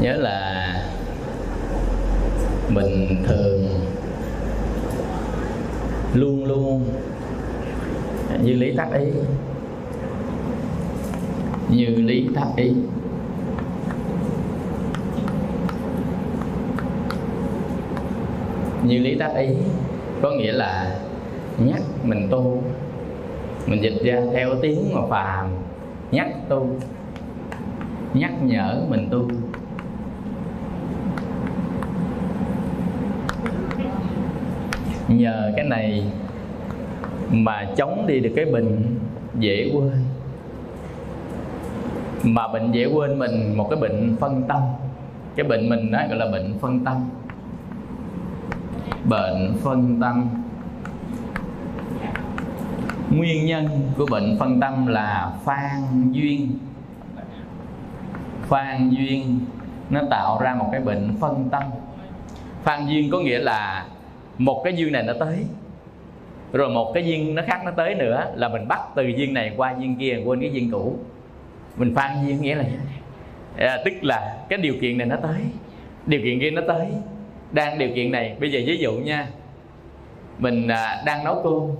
nhớ là mình thường luôn luôn như lý tác ý như lý tác ý như lý tác ý có nghĩa là nhắc mình tu. Mình dịch ra theo tiếng mà phàm, nhắc tu. Nhắc nhở mình tu. Nhờ cái này mà chống đi được cái bệnh dễ quên. Mà bệnh dễ quên mình một cái bệnh phân tâm. Cái bệnh mình đó gọi là bệnh phân tâm. Bệnh phân tâm. Nguyên nhân của bệnh phân tâm là phan duyên. Phan duyên nó tạo ra một cái bệnh phân tâm. Phan duyên có nghĩa là một cái duyên này nó tới. Rồi một cái duyên nó khác nó tới nữa là mình bắt từ duyên này qua duyên kia quên cái duyên cũ. Mình phan duyên nghĩa là à, tức là cái điều kiện này nó tới. Điều kiện kia nó tới. Đang điều kiện này bây giờ ví dụ nha mình à, đang nấu cơm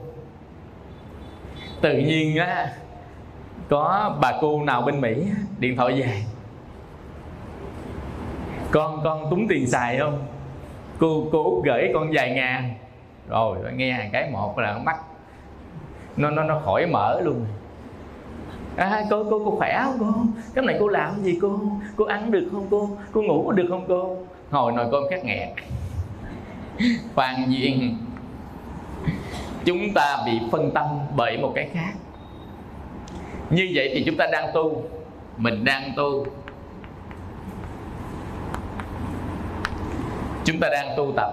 tự nhiên á có bà cô nào bên mỹ điện thoại về. Con con túng tiền xài không? Cô cô út gửi con vài ngàn. Rồi nghe hàng cái một là mắt nó nó nó khỏi mở luôn. À, cô cô cô khỏe không cô? Cái này cô làm gì cô? Cô ăn được không cô? Cô ngủ được không cô? Hồi nồi cơm khát nghẹt. Hoàn diện chúng ta bị phân tâm bởi một cái khác. Như vậy thì chúng ta đang tu mình đang tu. Chúng ta đang tu tập.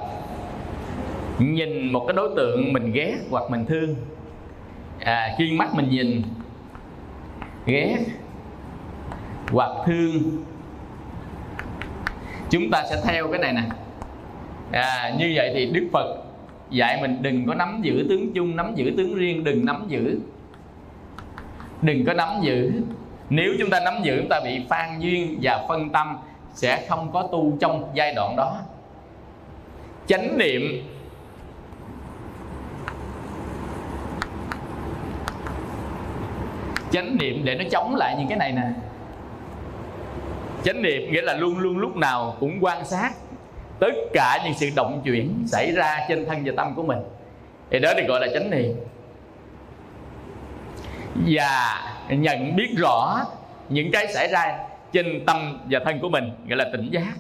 Nhìn một cái đối tượng mình ghét hoặc mình thương. À, khi mắt mình nhìn ghét hoặc thương. Chúng ta sẽ theo cái này nè. À, như vậy thì đức phật dạy mình đừng có nắm giữ tướng chung nắm giữ tướng riêng đừng nắm giữ. Đừng có nắm giữ. Nếu chúng ta nắm giữ chúng ta bị phan duyên và phân tâm sẽ không có tu trong giai đoạn đó chánh niệm. Chánh niệm để nó chống lại những cái này nè. Chánh niệm nghĩa là luôn luôn lúc nào cũng quan sát tất cả những sự động chuyển xảy ra trên thân và tâm của mình. Thì đó được gọi là chánh niệm. Và nhận biết rõ những cái xảy ra trên tâm và thân của mình gọi là tỉnh giác.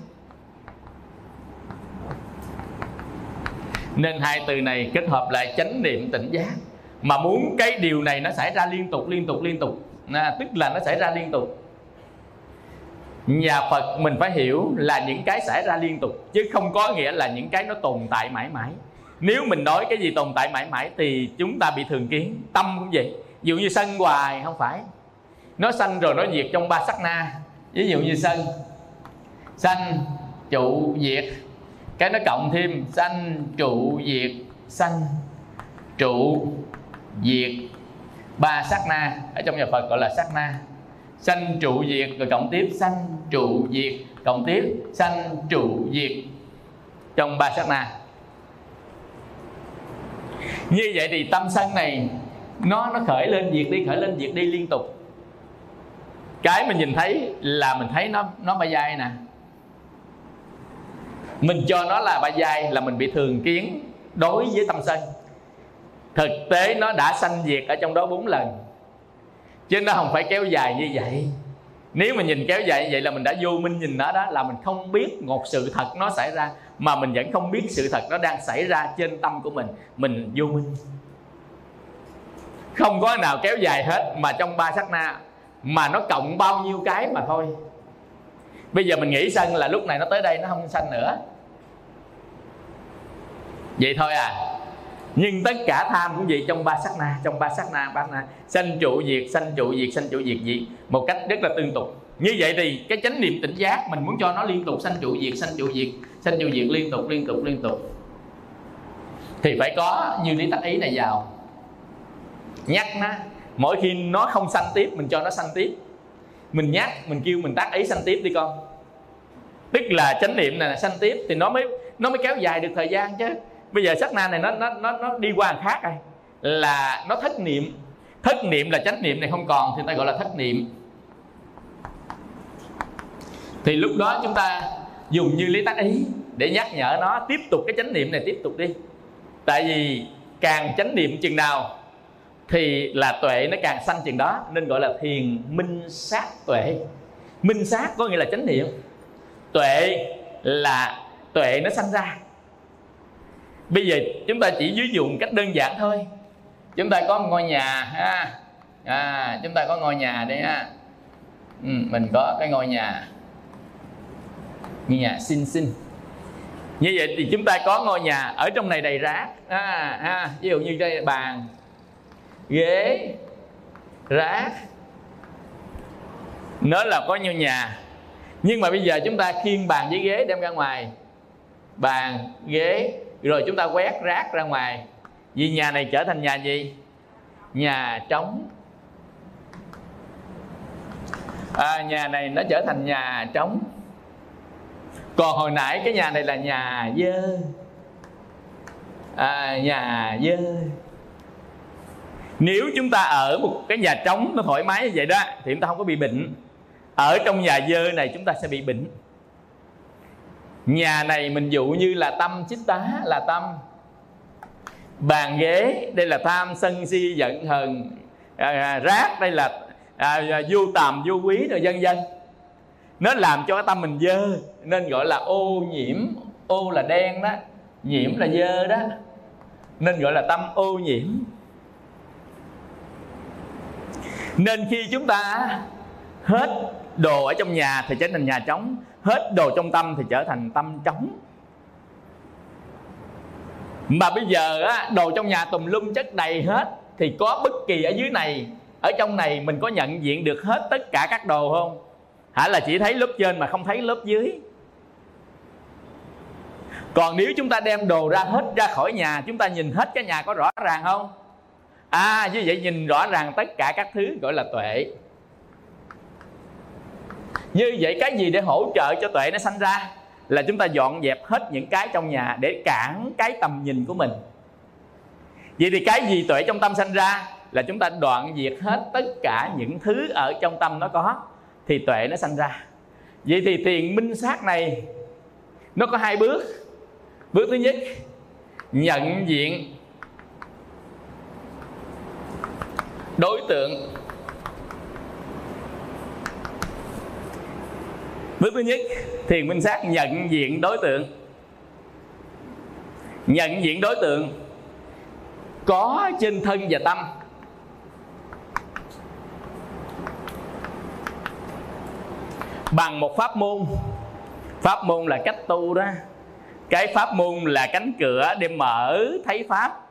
Nên hai từ này kết hợp lại chánh niệm tỉnh giác. Mà muốn cái điều này nó xảy ra liên tục liên tục liên tục. À, tức là nó xảy ra liên tục. Nhà phật mình phải hiểu là những cái xảy ra liên tục chứ không có nghĩa là những cái nó tồn tại mãi mãi. Nếu mình nói cái gì tồn tại mãi mãi thì chúng ta bị thường kiến tâm cũng vậy. Ví dụ như sân hoài không phải. Nó sanh rồi nó diệt trong ba sắc na. Ví dụ như sân. Sanh trụ diệt cái nó cộng thêm sanh, trụ, diệt, sanh, trụ, diệt. Ba sát na, ở trong nhà Phật gọi là sát na. Sanh, trụ, diệt, rồi cộng tiếp sanh, trụ, diệt, cộng tiếp sanh, trụ, diệt. Trong ba sát na. Như vậy thì tâm sân này, nó nó khởi lên, diệt đi, khởi lên, diệt đi liên tục. Cái mình nhìn thấy là mình thấy nó nó bay dai nè mình cho nó là ba dai là mình bị thường kiến đối với tâm sân. Thực tế nó đã sanh diệt ở trong đó bốn lần. Chứ nó không phải kéo dài như vậy. Nếu mà nhìn kéo dài như vậy là mình đã vô minh nhìn nó đó, là mình không biết một sự thật nó xảy ra, mà mình vẫn không biết sự thật nó đang xảy ra trên tâm của mình. Mình vô minh. Không có nào kéo dài hết mà trong ba sát na, mà nó cộng bao nhiêu cái mà thôi. Bây giờ mình nghĩ sân là lúc này nó tới đây, nó không sanh nữa vậy thôi à. Nhưng tất cả tham cũng vậy trong ba sắc na trong ba sắc na ba na sanh trụ diệt, sanh trụ diệt, sanh trụ diệt diệt một cách rất là tương tục. Như vậy thì cái chánh niệm tỉnh giác mình muốn cho nó liên tục, sanh trụ diệt, sanh trụ diệt, sanh trụ diệt liên tục liên tục liên tục. Thì phải có như lý tắc ý này vào. Nhắc nó. Mỗi khi nó không sanh tiếp, mình cho nó sanh tiếp. Mình nhắc, mình kêu mình tác ý sanh tiếp đi con. Tức là chánh niệm này là sanh tiếp thì nó mới nó mới kéo dài được thời gian chứ bây giờ sắc na này nó nó nó nó đi qua khác rồi. Là nó thất niệm. Thất niệm là chánh niệm này không còn thì ta gọi là thất niệm. Thì lúc đó chúng ta dùng như lý tác ý để nhắc nhở nó tiếp tục cái chánh niệm này tiếp tục đi. Tại vì càng chánh niệm chừng nào thì là tuệ nó càng sanh chừng đó, nên gọi là thiền minh sát tuệ. Minh sát có nghĩa là chánh niệm. Tuệ là tuệ nó sanh ra bây giờ chúng ta chỉ ví dụ cách đơn giản thôi. Chúng ta có một ngôi nhà ha. À, chúng ta có ngôi nhà đây ha. Ừ, mình có cái ngôi nhà. Ngôi nhà xinh xinh. Như vậy thì chúng ta có ngôi nhà ở trong này đầy rác. À, ha ví dụ như đây bàn ghế rác. Nó là có nhiêu nhà. Nhưng mà bây giờ chúng ta khiêng bàn với ghế đem ra ngoài. Bàn ghế rồi chúng ta quét rác ra ngoài. Vì nhà này trở thành nhà gì? Nhà trống. À, nhà này nó trở thành nhà trống. Còn hồi nãy cái nhà này là nhà dơ. À, nhà dơ. Nếu chúng ta ở một cái nhà trống nó thoải mái như vậy đó thì chúng ta không có bị bệnh. Ở trong nhà dơ này chúng ta sẽ bị bệnh nhà này mình dụ như là tâm chích tá là tâm. Bàn ghế đây là tham sân si giận hờn. À, à, rác đây là à, à, vô tàm vô quý rồi dân dân. Nó làm cho cái tâm mình dơ nên gọi là ô nhiễm ô là đen đó nhiễm là dơ đó. Nên gọi là tâm ô nhiễm. Nên khi chúng ta hết đồ ở trong nhà thì trở thành nhà trống hết đồ trong tâm thì trở thành tâm trống. Mà bây giờ á, đồ trong nhà tùm lum chất đầy hết thì có bất kỳ ở dưới này ở trong này mình có nhận diện được hết tất cả các đồ không? Hả là chỉ thấy lớp trên mà không thấy lớp dưới. Còn nếu chúng ta đem đồ ra hết ra khỏi nhà chúng ta nhìn hết cái nhà có rõ ràng không? À như vậy nhìn rõ ràng tất cả các thứ gọi là tuệ như vậy cái gì để hỗ trợ cho tuệ nó sanh ra? Là chúng ta dọn dẹp hết những cái trong nhà để cản cái tầm nhìn của mình. Vậy thì cái gì tuệ trong tâm sanh ra? Là chúng ta đoạn diệt hết tất cả những thứ ở trong tâm nó có, thì tuệ nó sanh ra. Vậy thì thiền minh sát này, nó có hai bước. Bước thứ nhất, nhận diện đối tượng bước thứ nhất thiền minh sát nhận diện đối tượng. Nhận diện đối tượng có trên thân và tâm. Bằng một pháp môn. Pháp môn là cách tu đó. Cái pháp môn là cánh cửa để mở thấy pháp.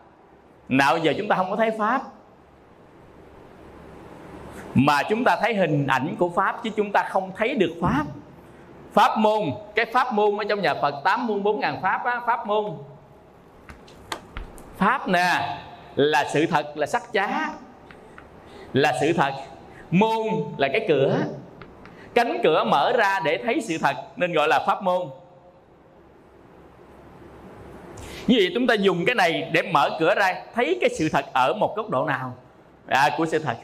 Nào giờ chúng ta không có thấy pháp? Mà chúng ta thấy hình ảnh của pháp chứ chúng ta không thấy được pháp pháp môn. Cái pháp môn ở trong nhà phật tám môn bốn ngàn pháp á, pháp môn. Pháp nè là sự thật là sắc giá. Là sự thật. Môn là cái cửa. Cánh cửa mở ra để thấy sự thật nên gọi là pháp môn. Như vậy chúng ta dùng cái này để mở cửa ra thấy cái sự thật ở một góc độ nào? À, của sự thật.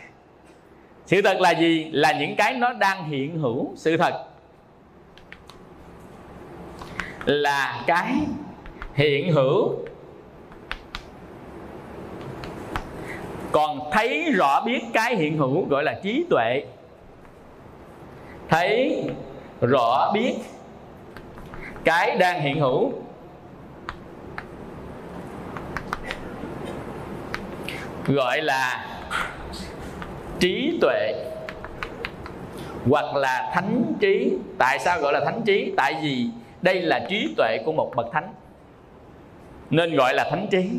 Sự thật là gì? Là những cái nó đang hiện hữu sự thật là cái hiện hữu. Còn thấy rõ biết cái hiện hữu gọi là trí tuệ. Thấy rõ biết cái đang hiện hữu. Gọi là trí tuệ hoặc là thánh trí. Tại sao gọi là thánh trí? Tại vì đây là trí tuệ của một bậc thánh, nên gọi là thánh trí.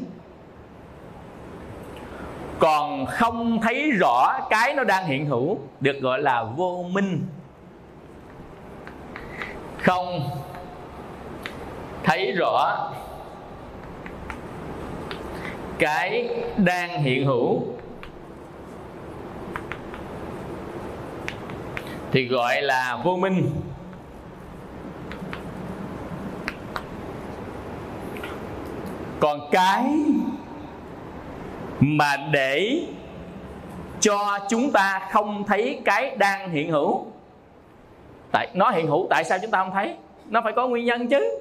Còn không thấy rõ cái nó đang hiện hữu, được gọi là vô minh. Không thấy rõ cái đang hiện hữu, thì gọi là vô minh. Còn cái mà để cho chúng ta không thấy cái đang hiện hữu. Tại, nó hiện hữu tại sao chúng ta không thấy? Nó phải có nguyên nhân chứ.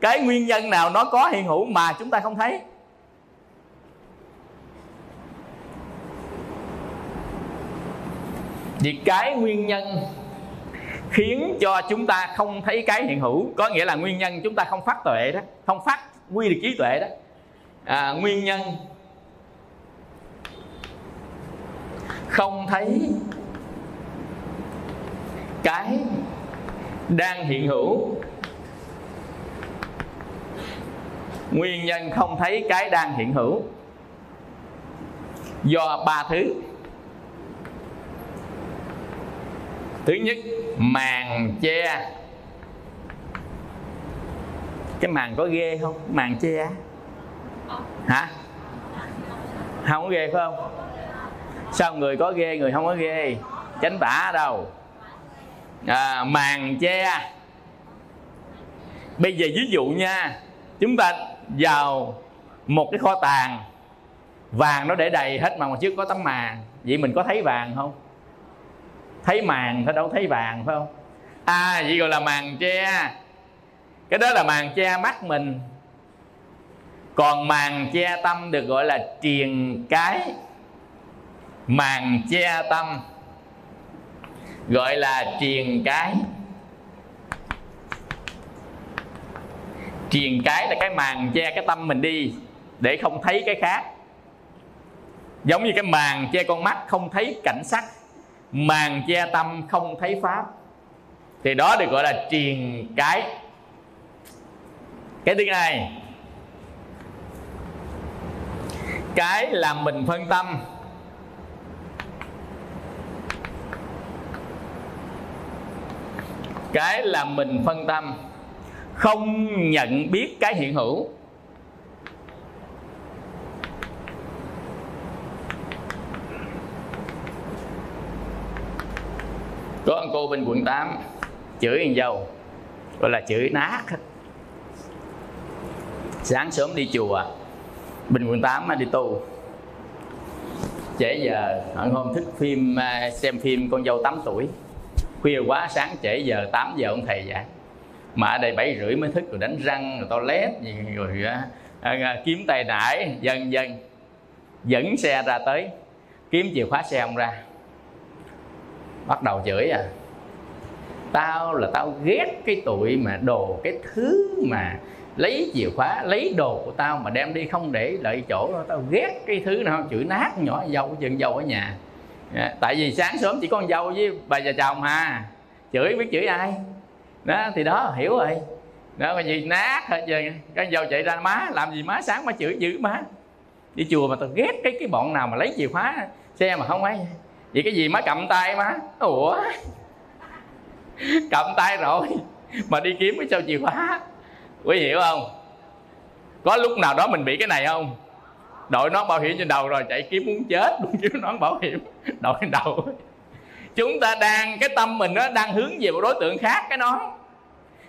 Cái nguyên nhân nào nó có hiện hữu mà chúng ta không thấy? Vì cái nguyên nhân khiến cho chúng ta không thấy cái hiện hữu, có nghĩa là nguyên nhân chúng ta không phát tuệ đó. Không phát quy được trí tuệ đó. À, nguyên nhân. Không thấy cái đang hiện hữu. Nguyên nhân không thấy cái đang hiện hữu. Do ba thứ. Thứ nhất màn che cái màn có ghê không? Màn che hả? Không có ghê phải không? Sao người có ghê người không có ghê? Chánh tả đâu. À, màn che bây giờ ví dụ nha chúng ta vào một cái kho tàng vàng nó để đầy hết mà ngoài trước có tấm màn. Vậy mình có thấy vàng không? Thấy màn thôi đâu thấy vàng phải không? À vậy gọi là màn che cái đó là màn che mắt mình. Còn màn che tâm được gọi là triền cái. Màn che tâm gọi là triền cái. Triền cái là cái màn che cái tâm mình đi để không thấy cái khác. Giống như cái màn che con mắt không thấy cảnh sắc, màn che tâm không thấy pháp. Thì đó được gọi là triền cái cái thứ hai, cái làm mình phân tâm. Cái làm mình phân tâm, không nhận biết cái hiện hữu. Có ông cô bên quận 8 chửi thằng dâu, gọi là chửi nát sáng sớm đi chùa bình quận 8 đi tu. Trễ giờ hôm hôm thích phim à, xem phim con dâu 8 tuổi. Khuya quá sáng trễ giờ 8 giờ ông thầy dạy. Mà ở đây bảy rưỡi mới thức rồi đánh răng rồi toilet gì rồi à, à, à, kiếm tay nải dần dần. Dẫn xe ra tới kiếm chìa khóa xe ông ra. Bắt đầu chửi à tao là tao ghét cái tụi mà đồ cái thứ mà lấy chìa khóa, lấy đồ của tao mà đem đi không để lại chỗ tao ghét cái thứ nào chửi nát nhỏ dâu chừng dâu ở nhà. Dạ, tại vì sáng sớm chỉ con dâu với bà già chồng hà. Chửi biết chửi ai? Đó, thì đó, hiểu rồi. Đó mà gì nát hết trơn cái dâu chạy ra má, làm gì má, sáng má chửi dữ má. Đi chùa mà tao ghét cái cái bọn nào mà lấy chìa khóa xe mà không ấy. Vậy cái gì má cầm tay má? Ủa? Cầm tay rồi, mà đi kiếm cái sao chìa khóa quý hiểu không? Có lúc nào đó mình bị cái này không? Đội nón bảo hiểm trên đầu rồi, chạy kiếm muốn chết muốn kiếm nón bảo hiểm. Đội đầu. Chúng ta đang, cái tâm mình nó đang hướng về một đối tượng khác, cái nón.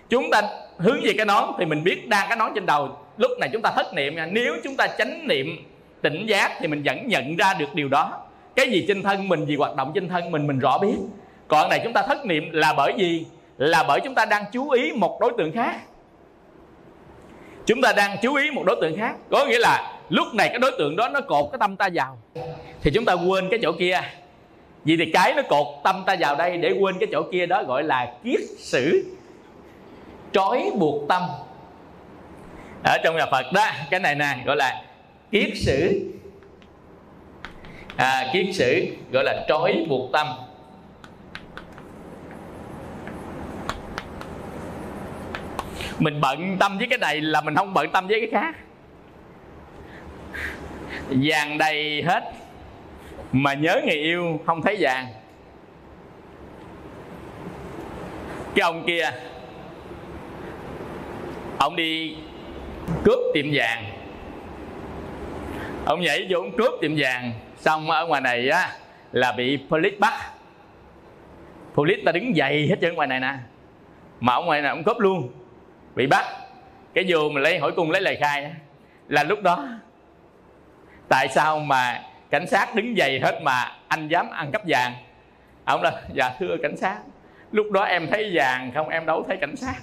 Chúng ta hướng về cái nón thì mình biết đang cái nón trên đầu. Lúc này chúng ta thất niệm nha. Nếu chúng ta chánh niệm, tỉnh giác thì mình vẫn nhận ra được điều đó. Cái gì trên thân mình, gì hoạt động trên thân mình mình rõ biết. Còn này chúng ta thất niệm là bởi vì là bởi chúng ta đang chú ý một đối tượng khác chúng ta đang chú ý một đối tượng khác. Có nghĩa là lúc này cái đối tượng đó nó cột cái tâm ta vào. Thì chúng ta quên cái chỗ kia. Vì thì cái nó cột tâm ta vào đây để quên cái chỗ kia đó gọi là kiết sử. Trói buộc tâm. Ở trong nhà Phật đó cái này nè gọi là kiết sử. À, kiết sử gọi là trói buộc tâm. Mình bận tâm với cái này là mình không bận tâm với cái khác. Vàng đầy hết. Mà nhớ người yêu, không thấy vàng. Cái ông kia, ông đi cướp tiệm vàng. Ông nhảy vô ông cướp tiệm vàng, xong ở ngoài này á, là bị police bắt. Police ta đứng dày hết trơn ngoài này nè. Mà ông ngoài này ông cướp luôn bị bắt. Cái vô mình lấy, hỏi cung lấy lời khai là lúc đó. Tại sao mà cảnh sát đứng dày hết mà anh dám ăn cắp vàng? Ông là dạ thưa cảnh sát, lúc đó em thấy vàng không, em đâu thấy cảnh sát.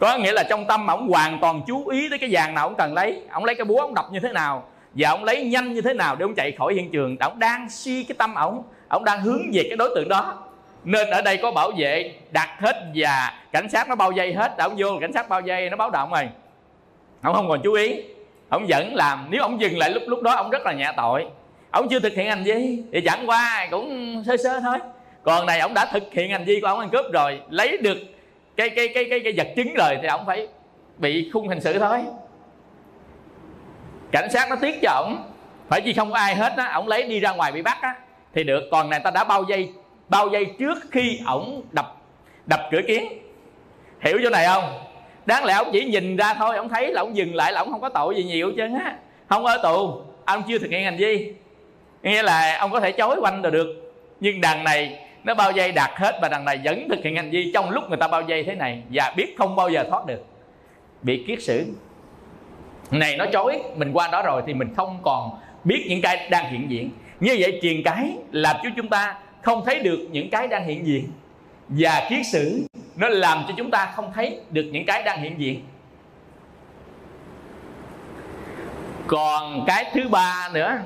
Có nghĩa là trong tâm ông hoàn toàn chú ý tới cái vàng nào ông cần lấy. Ông lấy cái búa ông đập như thế nào và ông lấy nhanh như thế nào để ông chạy khỏi hiện trường. Ông đang suy cái tâm ông. Ông đang hướng về cái đối tượng đó nên ở đây có bảo vệ đặt hết và cảnh sát nó bao dây hết. Ông vô cảnh sát bao dây nó báo động rồi. Ông không còn chú ý. Ông vẫn làm. Nếu ông dừng lại lúc lúc đó ông rất là nhẹ tội. Ông chưa thực hiện hành vi thì chẳng qua cũng sơ sơ thôi. Còn này ông đã thực hiện hành vi của ông ăn cướp rồi lấy được cái cái cái cái, cái vật chứng rồi thì ông phải bị khung hình sự thôi. Cảnh sát nó tiếc cho ổng phải chi không ai hết á ổng lấy đi ra ngoài bị bắt á thì được. Còn này ta đã bao dây bao giây trước khi ổng đập đập cửa kiến. Hiểu chỗ này không? Đáng lẽ ông chỉ nhìn ra thôi ông thấy là ông dừng lại là ông không có tội gì nhiều chứ á. Không ở tù, ông chưa thực hiện hành vi. Nghĩa là ông có thể chối quanh rồi được. Nhưng đằng này, nó bao dây đạt hết và đằng này vẫn thực hiện hành vi trong lúc người ta bao dây thế này và biết không bao giờ thoát được. Bị kiết xử này, nó chối, mình qua đó rồi thì mình không còn biết những cái đang hiện diện. Như vậy truyền cái làm cho chúng ta không thấy được những cái đang hiện diện. Và kiết sử nó làm cho chúng ta không thấy được những cái đang hiện diện. Còn cái thứ ba nữa,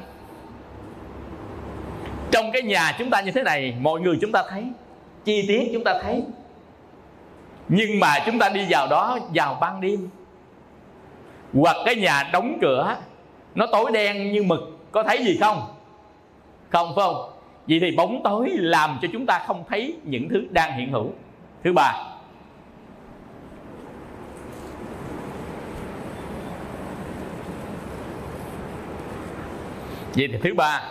trong cái nhà chúng ta như thế này, mọi người chúng ta thấy, chi tiết chúng ta thấy. Nhưng mà chúng ta đi vào đó vào ban đêm. Hoặc cái nhà đóng cửa, nó tối đen như mực, có thấy gì không? Không phải không? Vậy thì bóng tối làm cho chúng ta không thấy những thứ đang hiện hữu. Thứ ba. Vậy thì thứ ba.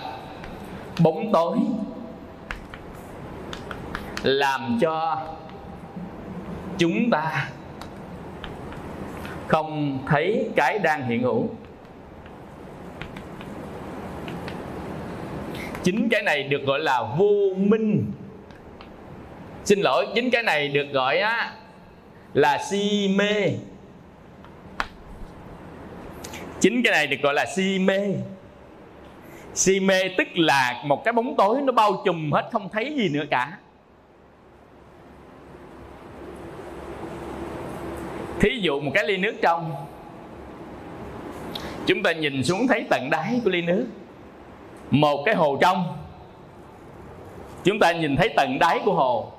Bóng tối làm cho chúng ta không thấy cái đang hiện hữu. Chính cái này được gọi là vô minh. Xin lỗi, chính cái này được gọi á, là si mê. Chính cái này được gọi là si mê. Si mê tức là một cái bóng tối nó bao trùm hết, không thấy gì nữa cả. Thí dụ một cái ly nước trong, chúng ta nhìn xuống thấy tận đáy của ly nước một cái hồ trong. Chúng ta nhìn thấy tận đáy của hồ.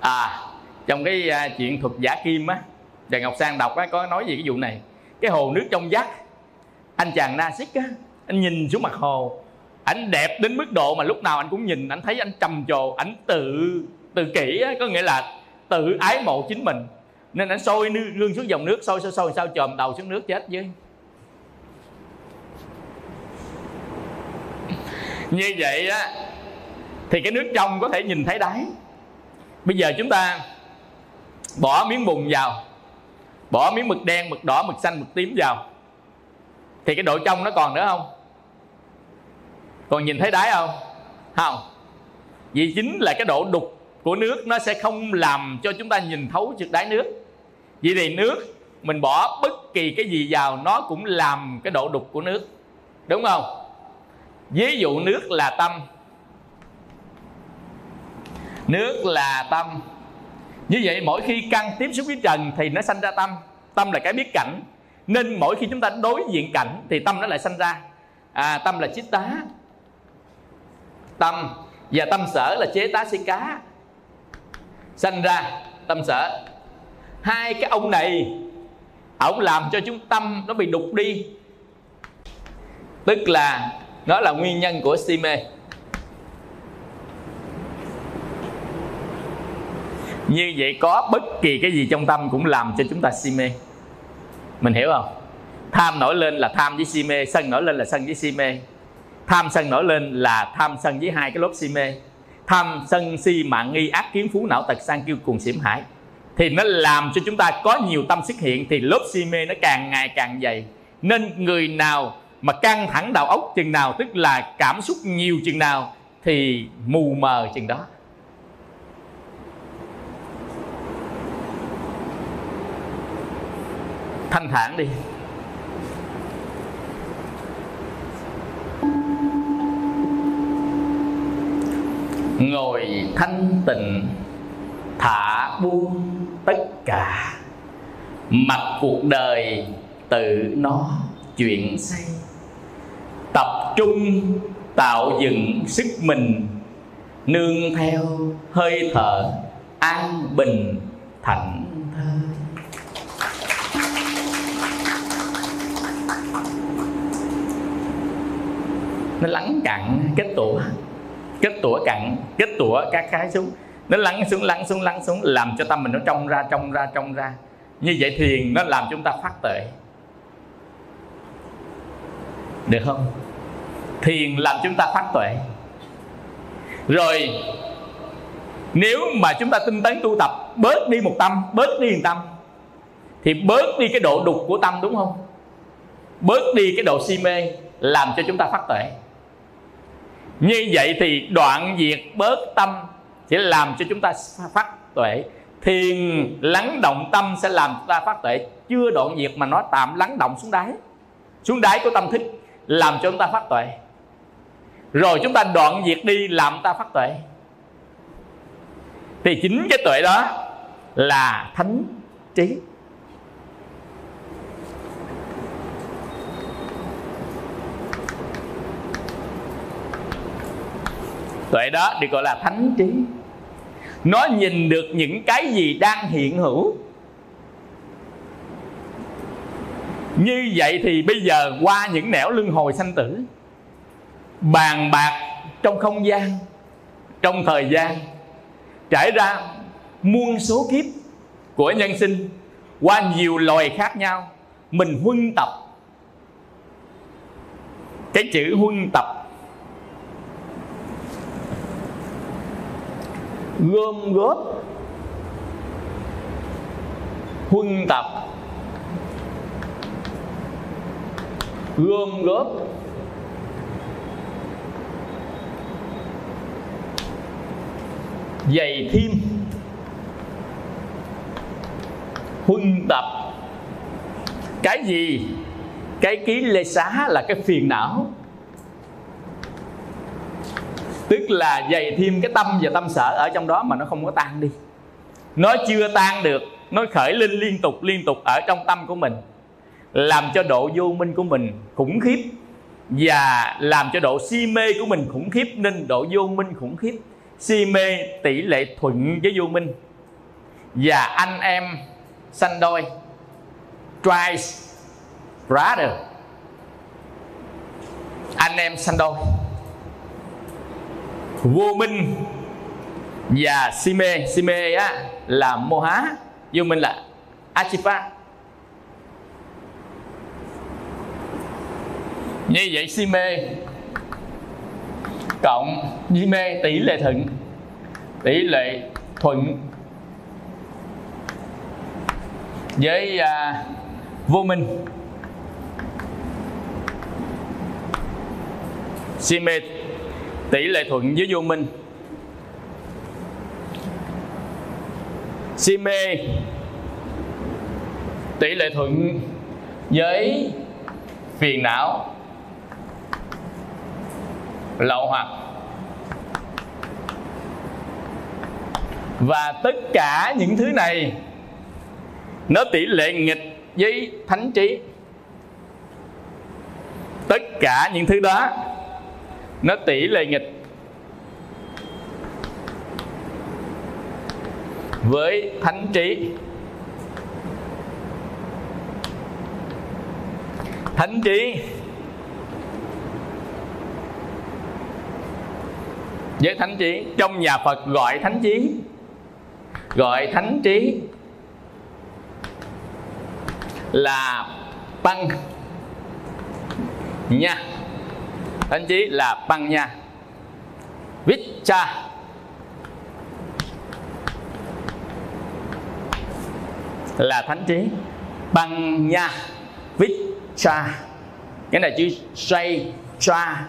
À trong cái uh, chuyện thuật giả kim á Trần Ngọc Sang đọc á, có nói gì cái vụ này. Cái hồ nước trong vắt. Anh chàng na xích á anh nhìn xuống mặt hồ. Ảnh đẹp đến mức độ mà lúc nào anh cũng nhìn anh thấy anh trầm trồ ảnh tự tự kỷ á, có nghĩa là tự ái mộ chính mình. Nên anh sôi lương xuống dòng nước sôi sôi sôi sao chồm đầu xuống nước chết với như vậy á, thì cái nước trong có thể nhìn thấy đáy. Bây giờ chúng ta bỏ miếng bùn vào, bỏ miếng mực đen, mực đỏ, mực xanh, mực tím vào. Thì cái độ trong nó còn nữa không? Còn nhìn thấy đáy không? Không. Vì chính là cái độ đục của nước nó sẽ không làm cho chúng ta nhìn thấu được đáy nước. Vì thì nước, mình bỏ bất kỳ cái gì vào, nó cũng làm cái độ đục của nước. Đúng không? Ví dụ nước là tâm. Nước là tâm. Như vậy mỗi khi căn tiếp xúc với trần thì nó sanh ra tâm. Tâm là cái biết cảnh. Nên mỗi khi chúng ta đối diện cảnh thì tâm nó lại sanh ra. À, tâm là chiết tá. Tâm và tâm sở là chế tá si cá. Sanh ra tâm sở. Hai cái ông này ổng làm cho chúng tâm nó bị đục đi. Tức là nó là nguyên nhân của si mê. Như vậy có bất kỳ cái gì trong tâm cũng làm cho chúng ta si mê. Mình hiểu không? Tham nổi lên là tham với si mê, sân nổi lên là sân với si mê. Tham sân nổi lên là tham sân với hai cái lốt si mê. Tham sân si mạng nghi ác kiến phú não tật sang kêu cùng xỉm hải thì nó làm cho chúng ta có nhiều tâm xuất hiện, thì lớp si mê nó càng ngày càng dày. Nên người nào mà căng thẳng đầu óc chừng nào, tức là cảm xúc nhiều chừng nào, thì mù mờ chừng đó. Thanh thản đi. Ngồi thanh tịnh, thả buông tất cả. Mặc cuộc đời tự nó chuyển xây trung tạo dựng sức mình, nương theo hơi thở an bình thảnh thơi nó lắng cặn kết tủa kết tủa cặn kết tủa các cái xuống. Nó lắng xuống lắng xuống lắng xuống, làm cho tâm mình nó trong ra trong ra trong ra. Như vậy thiền nó làm chúng ta phát tệ. Được không? Thiền làm chúng ta phát tuệ. Rồi, nếu mà chúng ta tinh tấn tu tập, bớt đi một tâm, bớt đi một tâm, thì bớt đi cái độ đục của tâm, đúng không? Bớt đi cái độ si mê làm cho chúng ta phát tuệ. Như vậy thì đoạn diệt bớt tâm sẽ làm cho chúng ta phát tuệ. Thiền lắng động tâm sẽ làm chúng ta phát tuệ. Chưa đoạn diệt mà nó tạm lắng động xuống đáy. Xuống đáy của tâm thức, làm cho chúng ta phát tuệ rồi chúng ta đoạn diệt đi làm ta phát tuệ. Thì chính cái tuệ đó là thánh trí. Tuệ đó được gọi là thánh trí. Nó nhìn được những cái gì đang hiện hữu. Như vậy thì bây giờ qua những nẻo luân hồi sanh tử bàn bạc trong không gian, trong thời gian, trải ra muôn số kiếp của nhân sinh qua nhiều loài khác nhau, mình huân tập. Cái chữ huân tập gom góp huân tập gom góp dày thêm. Huân tập. Cái gì? Cái ký lê xá là cái phiền não. Tức là dày thêm cái tâm và tâm sở ở trong đó mà nó không có tan đi. Nó chưa tan được, nó khởi lên liên tục liên tục ở trong tâm của mình, làm cho độ vô minh của mình khủng khiếp và làm cho độ si mê của mình khủng khiếp, nên độ vô minh khủng khiếp si mê tỷ lệ thuận với vô minh. Và anh em sanh đôi. Twice brother. Anh em sanh đôi. Vô minh và si mê. Si mê á, là mô há vô minh là achipa như vậy si mê cộng si mê tỷ lệ thuận. Tỷ lệ thuận với à, vô minh. Si mê tỷ lệ thuận với vô minh. Si mê tỷ lệ thuận với phiền não lậu hoặc và tất cả những thứ này nó tỷ lệ nghịch với thánh trí. Tất cả những thứ đó nó tỷ lệ nghịch với thánh trí. Thánh trí với thánh trí trong nhà phật gọi thánh trí gọi thánh trí là băng nha. Thánh trí là băng nha. Vicha là thánh trí băng nha. Vicha cái này chữ say cha.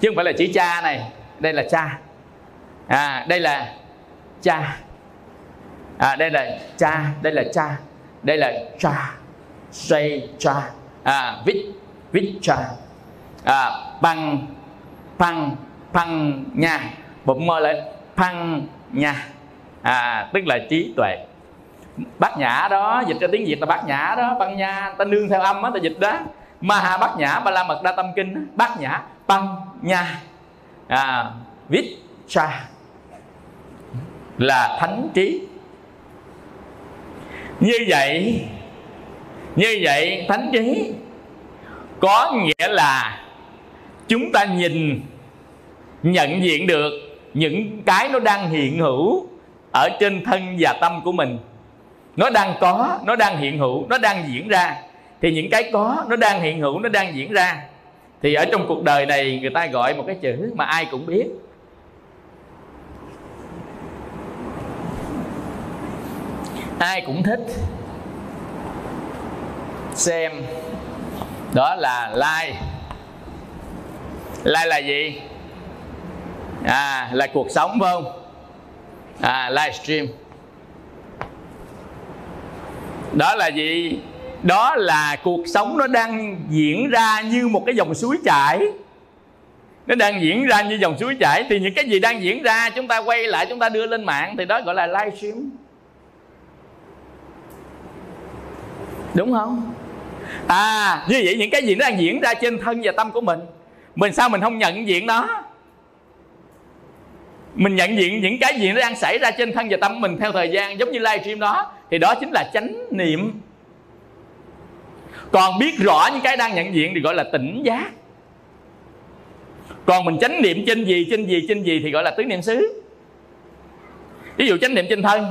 Chứ không phải là chữ cha này đây là cha. À đây là cha. À đây là cha đây là cha. Đây là cha. Say cha. À vít vít cha. À, bằng bằng bằng nhà bụng mơ lại bằng nhà à, tức là trí tuệ. Bát nhã đó dịch ra tiếng việt là bát nhã đó băng nha. Ta nương theo âm á ta dịch đó. Ma ha bát nhã ba la mật đa tâm kinh bát nhã băng nha à, viết cha là thánh trí. Như vậy như vậy thánh trí có nghĩa là chúng ta nhìn nhận diện được những cái nó đang hiện hữu ở trên thân và tâm của mình. Nó đang có nó đang hiện hữu nó đang diễn ra. Thì những cái có nó đang hiện hữu nó đang diễn ra thì ở trong cuộc đời này người ta gọi một cái chữ mà ai cũng biết. Ai cũng thích xem. Đó là like. Like là gì? À là cuộc sống phải không? À livestream. Đó là gì? Đó là cuộc sống nó đang diễn ra như một cái dòng suối chảy. Nó đang diễn ra như dòng suối chảy. Thì những cái gì đang diễn ra, chúng ta quay lại, chúng ta đưa lên mạng, thì đó gọi là livestream đúng không? À như vậy những cái gì nó đang diễn ra trên thân và tâm của mình mình sao mình không nhận diện nó? Mình nhận diện những cái gì nó đang xảy ra trên thân và tâm mình theo thời gian, giống như livestream đó, thì đó chính là chánh niệm còn biết rõ những cái đang nhận diện thì gọi là tỉnh giác. Còn mình chánh niệm trên gì trên gì trên gì thì gọi là tứ niệm xứ. Ví dụ chánh niệm trên thân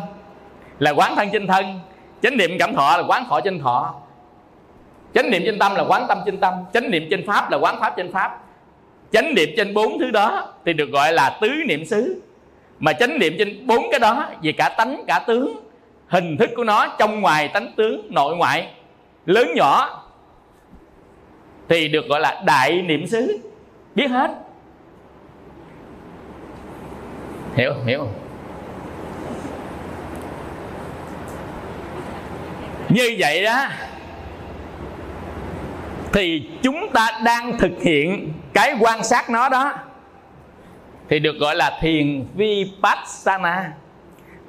là quán thân trên thân, chánh niệm cảm thọ là quán thọ trên thọ. Chánh niệm trên tâm là quán tâm trên tâm, chánh niệm trên pháp là quán pháp trên pháp. Chánh niệm trên bốn thứ đó thì được gọi là tứ niệm xứ. Mà chánh niệm trên bốn cái đó về cả tánh, cả tướng, hình thức của nó trong ngoài tánh tướng nội ngoại lớn nhỏ, thì được gọi là đại niệm xứ. Biết hết. Hiểu hiểu không? Như vậy đó, thì chúng ta đang thực hiện cái quan sát nó đó, thì được gọi là thiền vipassana.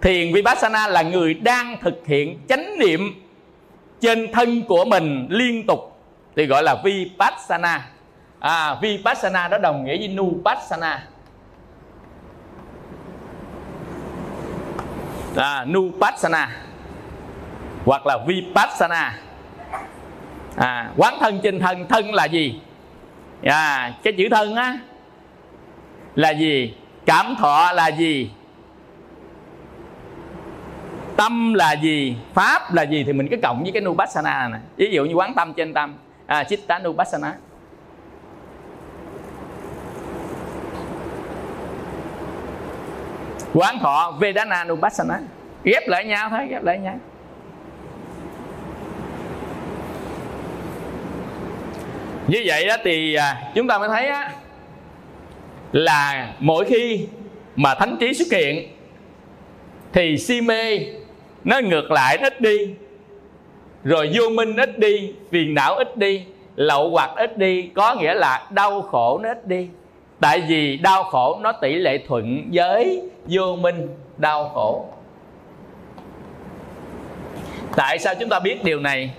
Thiền vipassana là người đang thực hiện chánh niệm trên thân của mình liên tục thì gọi là vipassana. À, vipassana đó đồng nghĩa với nupassana. À, nupassana hoặc là vipassana. À, quán thân trên thân thân là gì? À, cái chữ thân á là gì? Cảm thọ là gì? Tâm là gì? Pháp là gì? Thì mình cứ cộng với cái nupassana này. Ví dụ như quán tâm trên tâm. À, chitta nupassana. Quán thọ vedana nupassana. Ghép lại nhau thôi ghép lại nhau. Như vậy đó thì à, chúng ta mới thấy á, là mỗi khi mà thánh trí xuất hiện thì si mê nó ngược lại ít đi. Rồi vô minh ít đi, phiền não ít đi, lậu hoặc ít đi, có nghĩa là đau khổ nó ít đi. Tại vì đau khổ nó tỷ lệ thuận với vô minh, đau khổ. Tại sao chúng ta biết điều này?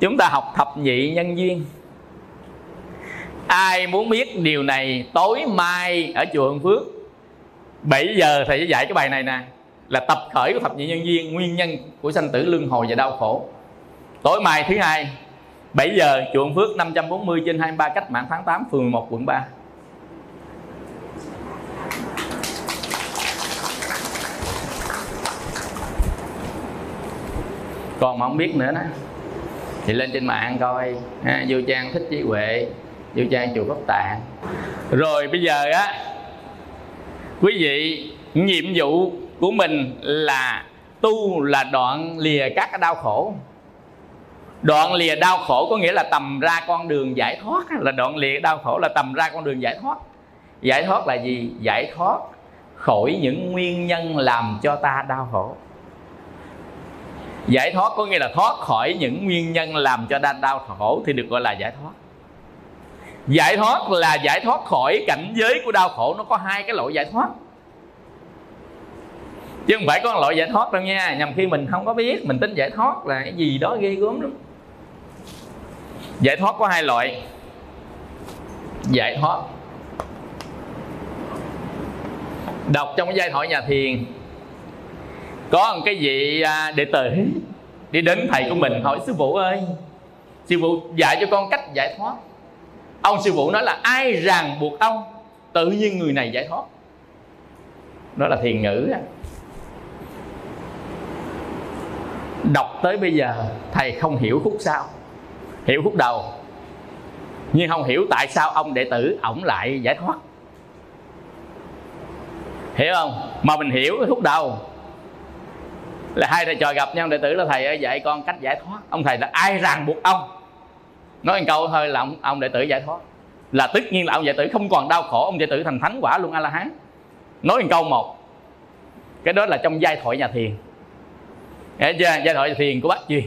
Chúng ta học thập nhị nhân duyên. Ai muốn biết điều này, tối mai ở chùa Hương Phước. 7 giờ thầy sẽ dạy cái bài này nè là tập khởi của thập nhị nhân duyên nguyên nhân của sanh tử luân hồi và đau khổ. Tối mai thứ hai 7 giờ chùa Hương Phước 540 trên 23 cách mạng tháng 8 phường 11 quận 3 còn mà không biết nữa đó thì lên trên mạng coi. Ha, vô trang thích trí huệ vô trang chùa pháp tạng. Rồi bây giờ á quý vị nhiệm vụ của mình là tu là đoạn lìa các cái đau khổ. Đoạn lìa đau khổ có nghĩa là tầm ra con đường giải thoát, là đoạn lìa đau khổ là tầm ra con đường giải thoát. Giải thoát là gì? Giải thoát khỏi những nguyên nhân làm cho ta đau khổ. Giải thoát có nghĩa là thoát khỏi những nguyên nhân làm cho ta đau khổ thì được gọi là giải thoát. Giải thoát là giải thoát khỏi cảnh giới của đau khổ, nó có hai cái loại giải thoát chứ không phải có một loại giải thoát đâu nha, nhằm khi mình không có biết, mình tính giải thoát là cái gì đó ghê gớm lắm. Giải thoát có hai loại. Giải thoát. Đọc trong cái giai thoại nhà thiền, có một cái vị à, đệ tử đi đến thầy của mình hỏi, sư phụ ơi, sư phụ dạy cho con cách giải thoát. Ông sư phụ nói là, ai ràng buộc ông, tự nhiên người này giải thoát. Đó là thiền ngữ đọc tới bây giờ thầy không hiểu khúc sau. Hiểu khúc đầu. Nhưng không hiểu tại sao ông đệ tử ổng lại giải thoát. Hiểu không? Mà mình hiểu cái khúc đầu. Là hai thầy trò gặp nhau đệ tử là thầy ơi dạy con cách giải thoát. Ông thầy là ai ràng buộc ông? Nói một câu thôi là ông, ông đệ tử giải thoát. Là tất nhiên là ông đệ tử không còn đau khổ ông đệ tử thành thánh quả luôn a la hán. Nói một câu một. Cái đó là trong giai thoại nhà thiền. Nghe chưa? giai thoại thiền của bác gì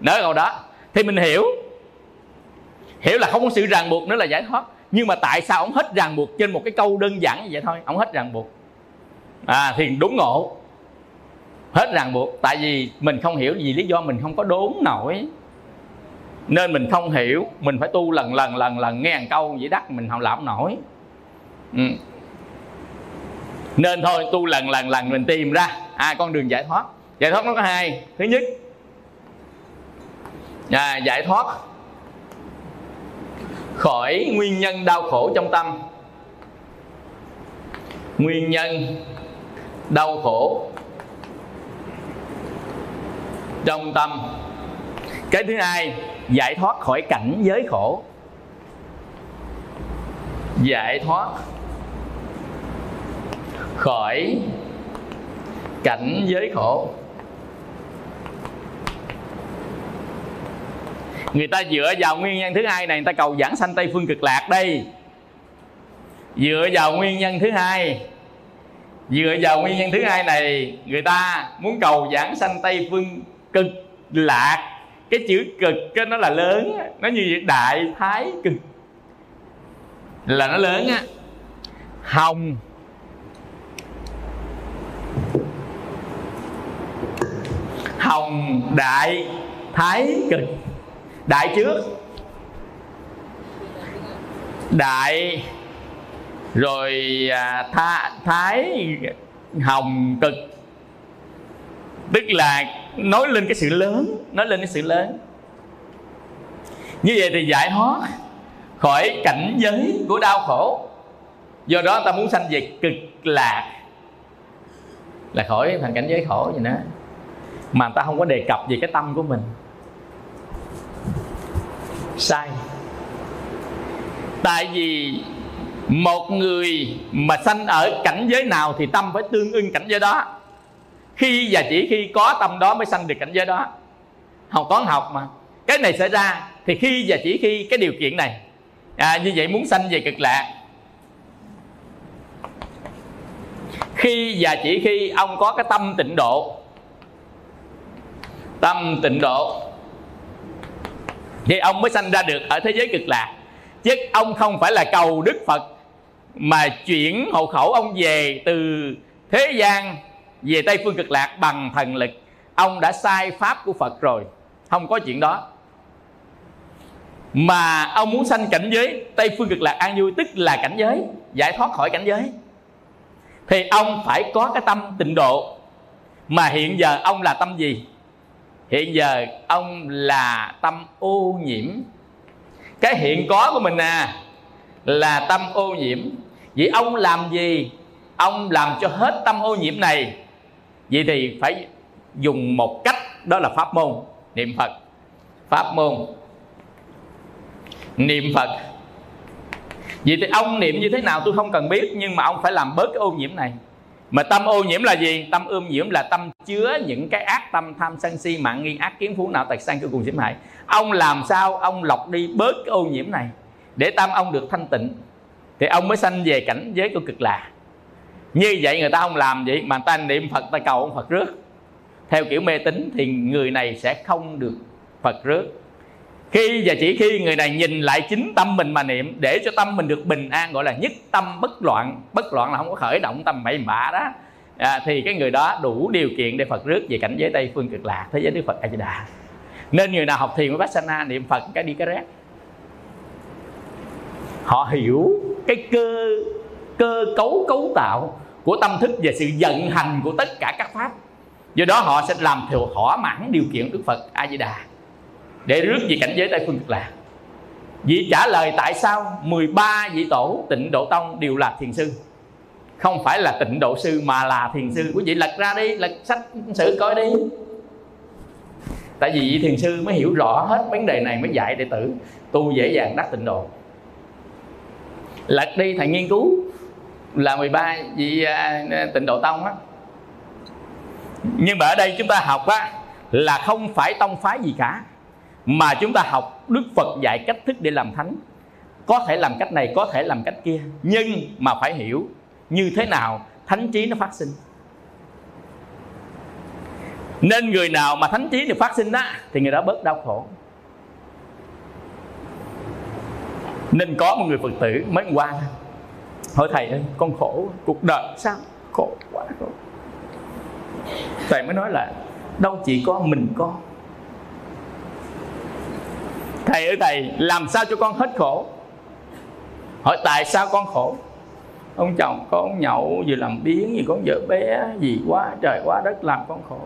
nói câu đó. Thì mình hiểu. Hiểu là không có sự ràng buộc nữa là giải thoát. Nhưng mà tại sao ông hết ràng buộc trên một cái câu đơn giản như vậy thôi? Ông hết ràng buộc. À thiền đúng ngộ. Hết ràng buộc. Tại vì mình không hiểu vì lý do mình không có đốn nổi. Nên mình không hiểu. Mình phải tu lần lần lần lần, nghe một câu vậy đắt mình không làm nổi. Ừ. nên thôi, tu lần lần lần, mình tìm ra. À con đường giải thoát giải thoát nó có hai. Thứ nhất. À, giải thoát. Khỏi nguyên nhân đau khổ trong tâm. Nguyên nhân đau khổ trong tâm. Cái thứ hai giải thoát khỏi cảnh giới khổ. Giải thoát khỏi cảnh giới khổ người ta dựa vào nguyên nhân thứ hai này, người ta cầu giảng sanh tây phương cực lạc đây. Dựa vào nguyên nhân thứ hai, dựa vào nguyên nhân thứ hai này, người ta muốn cầu giảng sanh tây phương cực lạc. Cái chữ cực cái nó là lớn nó như đại thái cực. Là nó lớn á. Hồng. Hồng đại thái cực đại trước. Đại. Rồi à, tha, thái hồng cực. Tức là nói lên cái sự lớn nói lên cái sự lớn. Như vậy thì giải thoát khỏi cảnh giới của đau khổ. Do đó ta muốn sanh về cực lạc. Là khỏi thành cảnh giới khổ gì nữa mà ta không có đề cập về cái tâm của mình sai. Tại vì một người mà sanh ở cảnh giới nào thì tâm phải tương ưng cảnh giới đó. Khi và chỉ khi có tâm đó mới sanh được cảnh giới đó. Học toán học mà. Cái này xảy ra thì khi và chỉ khi cái điều kiện này. À, như vậy muốn sanh về cực lạc khi và chỉ khi ông có cái tâm tịnh độ. Tâm tịnh độ thì ông mới sanh ra được ở thế giới cực lạc. Chứ ông không phải là cầu đức phật mà chuyển hộ khẩu ông về từ thế gian về tây phương cực lạc bằng thần lực. Ông đã sai pháp của phật rồi. Không có chuyện đó. Mà ông muốn sanh cảnh giới tây phương cực lạc an vui, tức là cảnh giới, giải thoát khỏi cảnh giới. Thì ông phải có cái tâm tịnh độ. Mà hiện giờ ông là tâm gì? Hiện giờ ông là tâm ô nhiễm. Cái hiện có của mình à là tâm ô nhiễm. Vậy ông làm gì? Ông làm cho hết tâm ô nhiễm này. Vậy thì phải dùng một cách, đó là pháp môn, niệm phật. Pháp môn, niệm phật. Vậy thì ông niệm như thế nào tôi không cần biết, nhưng mà ông phải làm bớt cái ô nhiễm này mà tâm ô nhiễm là gì? Tâm ô nhiễm là tâm chứa những cái ác tâm tham sân si, mạng nghi, ác kiến, phú não, tật sang cuối cùng xỉm hại. Ông làm sao ông lọc đi bớt cái ô nhiễm này để tâm ông được thanh tịnh? Thì ông mới sanh về cảnh giới của cực lạc. Như vậy người ta không làm vậy mà ta niệm phật ta cầu ông phật rước. Theo kiểu mê tín thì người này sẽ không được phật rước khi và chỉ khi người này nhìn lại chính tâm mình mà niệm để cho tâm mình được bình an gọi là nhất tâm bất loạn. Bất loạn là không có khởi động tâm bậy bạ đó. À, thì cái người đó đủ điều kiện để phật rước về cảnh giới tây phương cực lạc thế giới đức phật a di đà. Nên người nào học thiền với Vipassana niệm Phật cái đi cái rét họ hiểu cái cơ cơ cấu cấu tạo của tâm thức và sự vận hành của tất cả các pháp. Do đó họ sẽ làm theo thỏa mãn điều kiện Đức Phật A Di Đà để rước về cảnh giới Tây phương cực lạc. Vị trả lời tại sao 13 vị tổ tịnh độ tông đều là thiền sư? Không phải là tịnh độ sư mà là thiền sư. Quý vị lật ra đi, lật sách sử coi đi. Tại vì vị thiền sư mới hiểu rõ hết vấn đề này, mới dạy đệ tử tu dễ dàng đắc tịnh độ. Lật đi thầy nghiên cứu là 13 vị à, tịnh độ tông á. Nhưng mà ở đây chúng ta học á, là không phải tông phái gì cả mà chúng ta học đức phật dạy cách thức để làm thánh. Có thể làm cách này, có thể làm cách kia. Nhưng mà phải hiểu như thế nào thánh trí nó phát sinh. Nên người nào mà thánh trí được phát sinh đó thì người đó bớt đau khổ. Nên có một người phật tử mới qua. Hỏi thầy ơi, con khổ cuộc đời sao? Khổ quá, khổ thầy mới nói là đâu chỉ có mình con thầy ơi, thầy, làm sao cho con hết khổ? Hỏi, tại sao con khổ? Ông chồng con nhậu vừa làm biến gì con vợ bé gì quá trời, quá đất làm con khổ.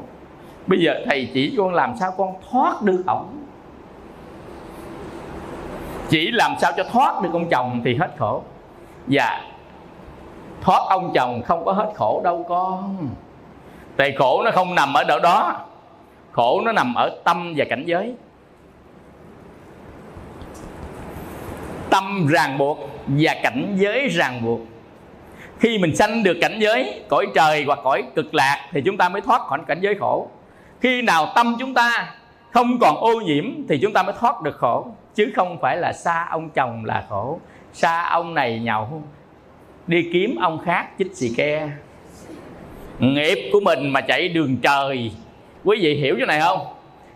Bây giờ thầy chỉ con làm sao con thoát được ổng chỉ làm sao cho thoát được ông chồng thì hết khổ. Và thoát ông chồng không có hết khổ đâu con. Tại khổ nó không nằm ở đâu đó. Khổ nó nằm ở tâm và cảnh giới. Tâm ràng buộc và cảnh giới ràng buộc. Khi mình sanh được cảnh giới cõi trời hoặc cõi cực lạc thì chúng ta mới thoát khỏi cảnh giới khổ. Khi nào tâm chúng ta không còn ô nhiễm thì chúng ta mới thoát được khổ, chứ không phải là xa ông chồng là khổ. Xa ông này nhậu, đi kiếm ông khác chích xì ke. Nghiệp của mình mà chạy đường trời. Quý vị hiểu chỗ này không?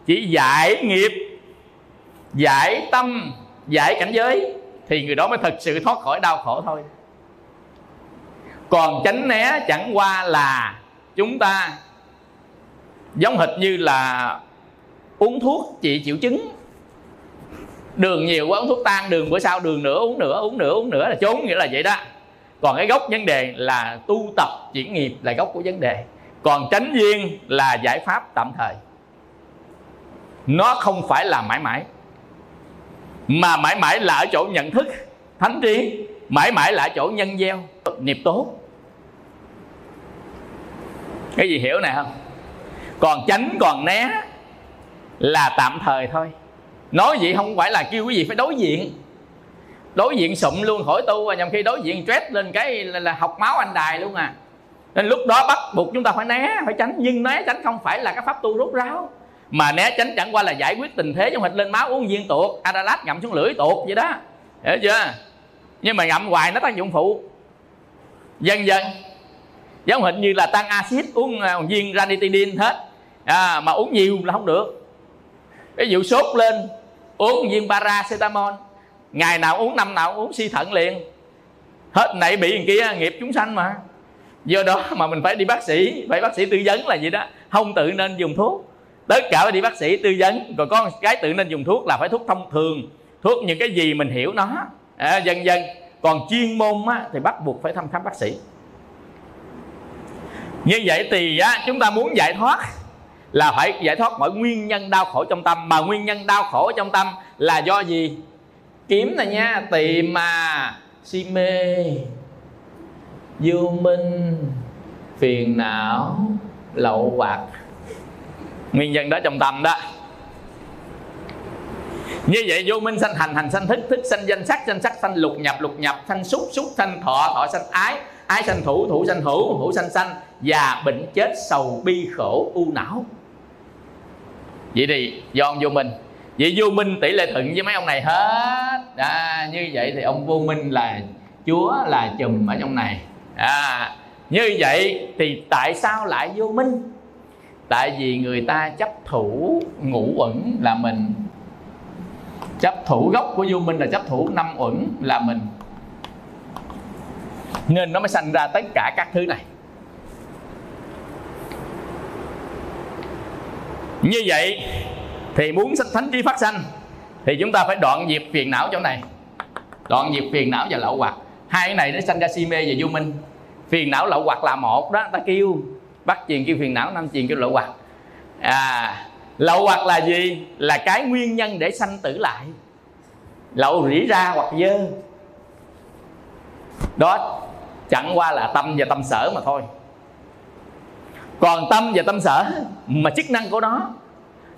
Chỉ giải nghiệp, giải tâm, giải cảnh giới thì người đó mới thật sự thoát khỏi đau khổ thôi. Còn tránh né chẳng qua là chúng ta giống hệt như là uống thuốc trị triệu chứng. Đường nhiều quá uống thuốc tan, đường bữa sau đường nữa uống nữa uống nữa uống nữa là trốn, nghĩa là vậy đó. Còn cái gốc vấn đề là tu tập chuyển nghiệp là gốc của vấn đề. Còn tránh duyên là giải pháp tạm thời. Nó không phải là mãi mãi mà mãi mãi là ở chỗ nhận thức thánh trí. Mãi mãi là ở chỗ nhân gieo nghiệp tốt. Cái gì hiểu này không? Còn tránh còn né là tạm thời thôi. Nói vậy không phải là kêu quý vị phải đối diện. Đối diện sụm luôn khỏi tu nhằm khi đối diện stress lên cái là, là học máu anh đài luôn à. Nên lúc đó bắt buộc chúng ta phải né phải tránh. Nhưng né tránh không phải là cái pháp tu rút ráo mà né tránh chẳng qua là giải quyết tình thế trong hịch lên máu uống viên tuột adalat ngậm xuống lưỡi tuột vậy đó. Hiểu chưa? Nhưng mà ngậm hoài nó tác dụng phụ. Dần dần giống hình như là tăng axit uống à, viên ranitidine hết. À, mà uống nhiều là không được. Ví dụ sốt lên uống viên paracetamol. Ngày nào uống năm nào uống suy thận liền. Hết nãy bị người kia nghiệp chúng sanh mà. Do đó mà mình phải đi bác sĩ phải bác sĩ tư vấn là gì đó. Không tự nên dùng thuốc tất cả phải đi bác sĩ tư vấn. Rồi có cái tự nên dùng thuốc là phải thuốc thông thường thuốc những cái gì mình hiểu nó. À, dần dần. Còn chuyên môn á, thì bắt buộc phải thăm khám bác sĩ. Như vậy thì á, chúng ta muốn giải thoát là phải giải thoát mọi nguyên nhân đau khổ trong tâm. Mà nguyên nhân đau khổ trong tâm là do gì? Kiếm này nha tìm mà. Si mê vô minh phiền não lậu hoặc nguyên nhân đó trong tâm đó. Như vậy vô minh sanh hành hành sanh thức thức sanh danh sắc danh sắc sanh lục nhập lục nhập sanh xúc xúc sanh thọ thọ sanh ái ái sanh thủ thủ sanh hữu hữu sanh sanh và bệnh chết sầu bi khổ u não. Vậy thì do ông vô minh. Vậy vô minh tỷ lệ thuận với mấy ông này hết. À, như vậy thì ông vô minh là chúa là chùm ở trong này. À, như vậy thì tại sao lại vô minh? tại vì người ta chấp thủ ngũ uẩn là mình. Chấp thủ gốc của vô minh là chấp thủ năm uẩn là mình. Nên nó mới sanh ra tất cả các thứ này. Như vậy thì muốn sanh thánh trí phát sanh thì chúng ta phải đoạn diệt phiền não chỗ này. Đoạn diệt phiền não và lậu hoặc. Hai cái này nó sanh ra si mê và vô minh. Phiền não lậu hoặc là một đó, ta kêu bắt truyền kêu phiền não năm truyền kêu lậu hoặc. À lậu hoặc là gì? Là cái nguyên nhân để sanh tử lại. Lậu rỉ ra hoặc dơ. Đó chẳng qua là tâm và tâm sở mà thôi. Còn tâm và tâm sở mà chức năng của nó.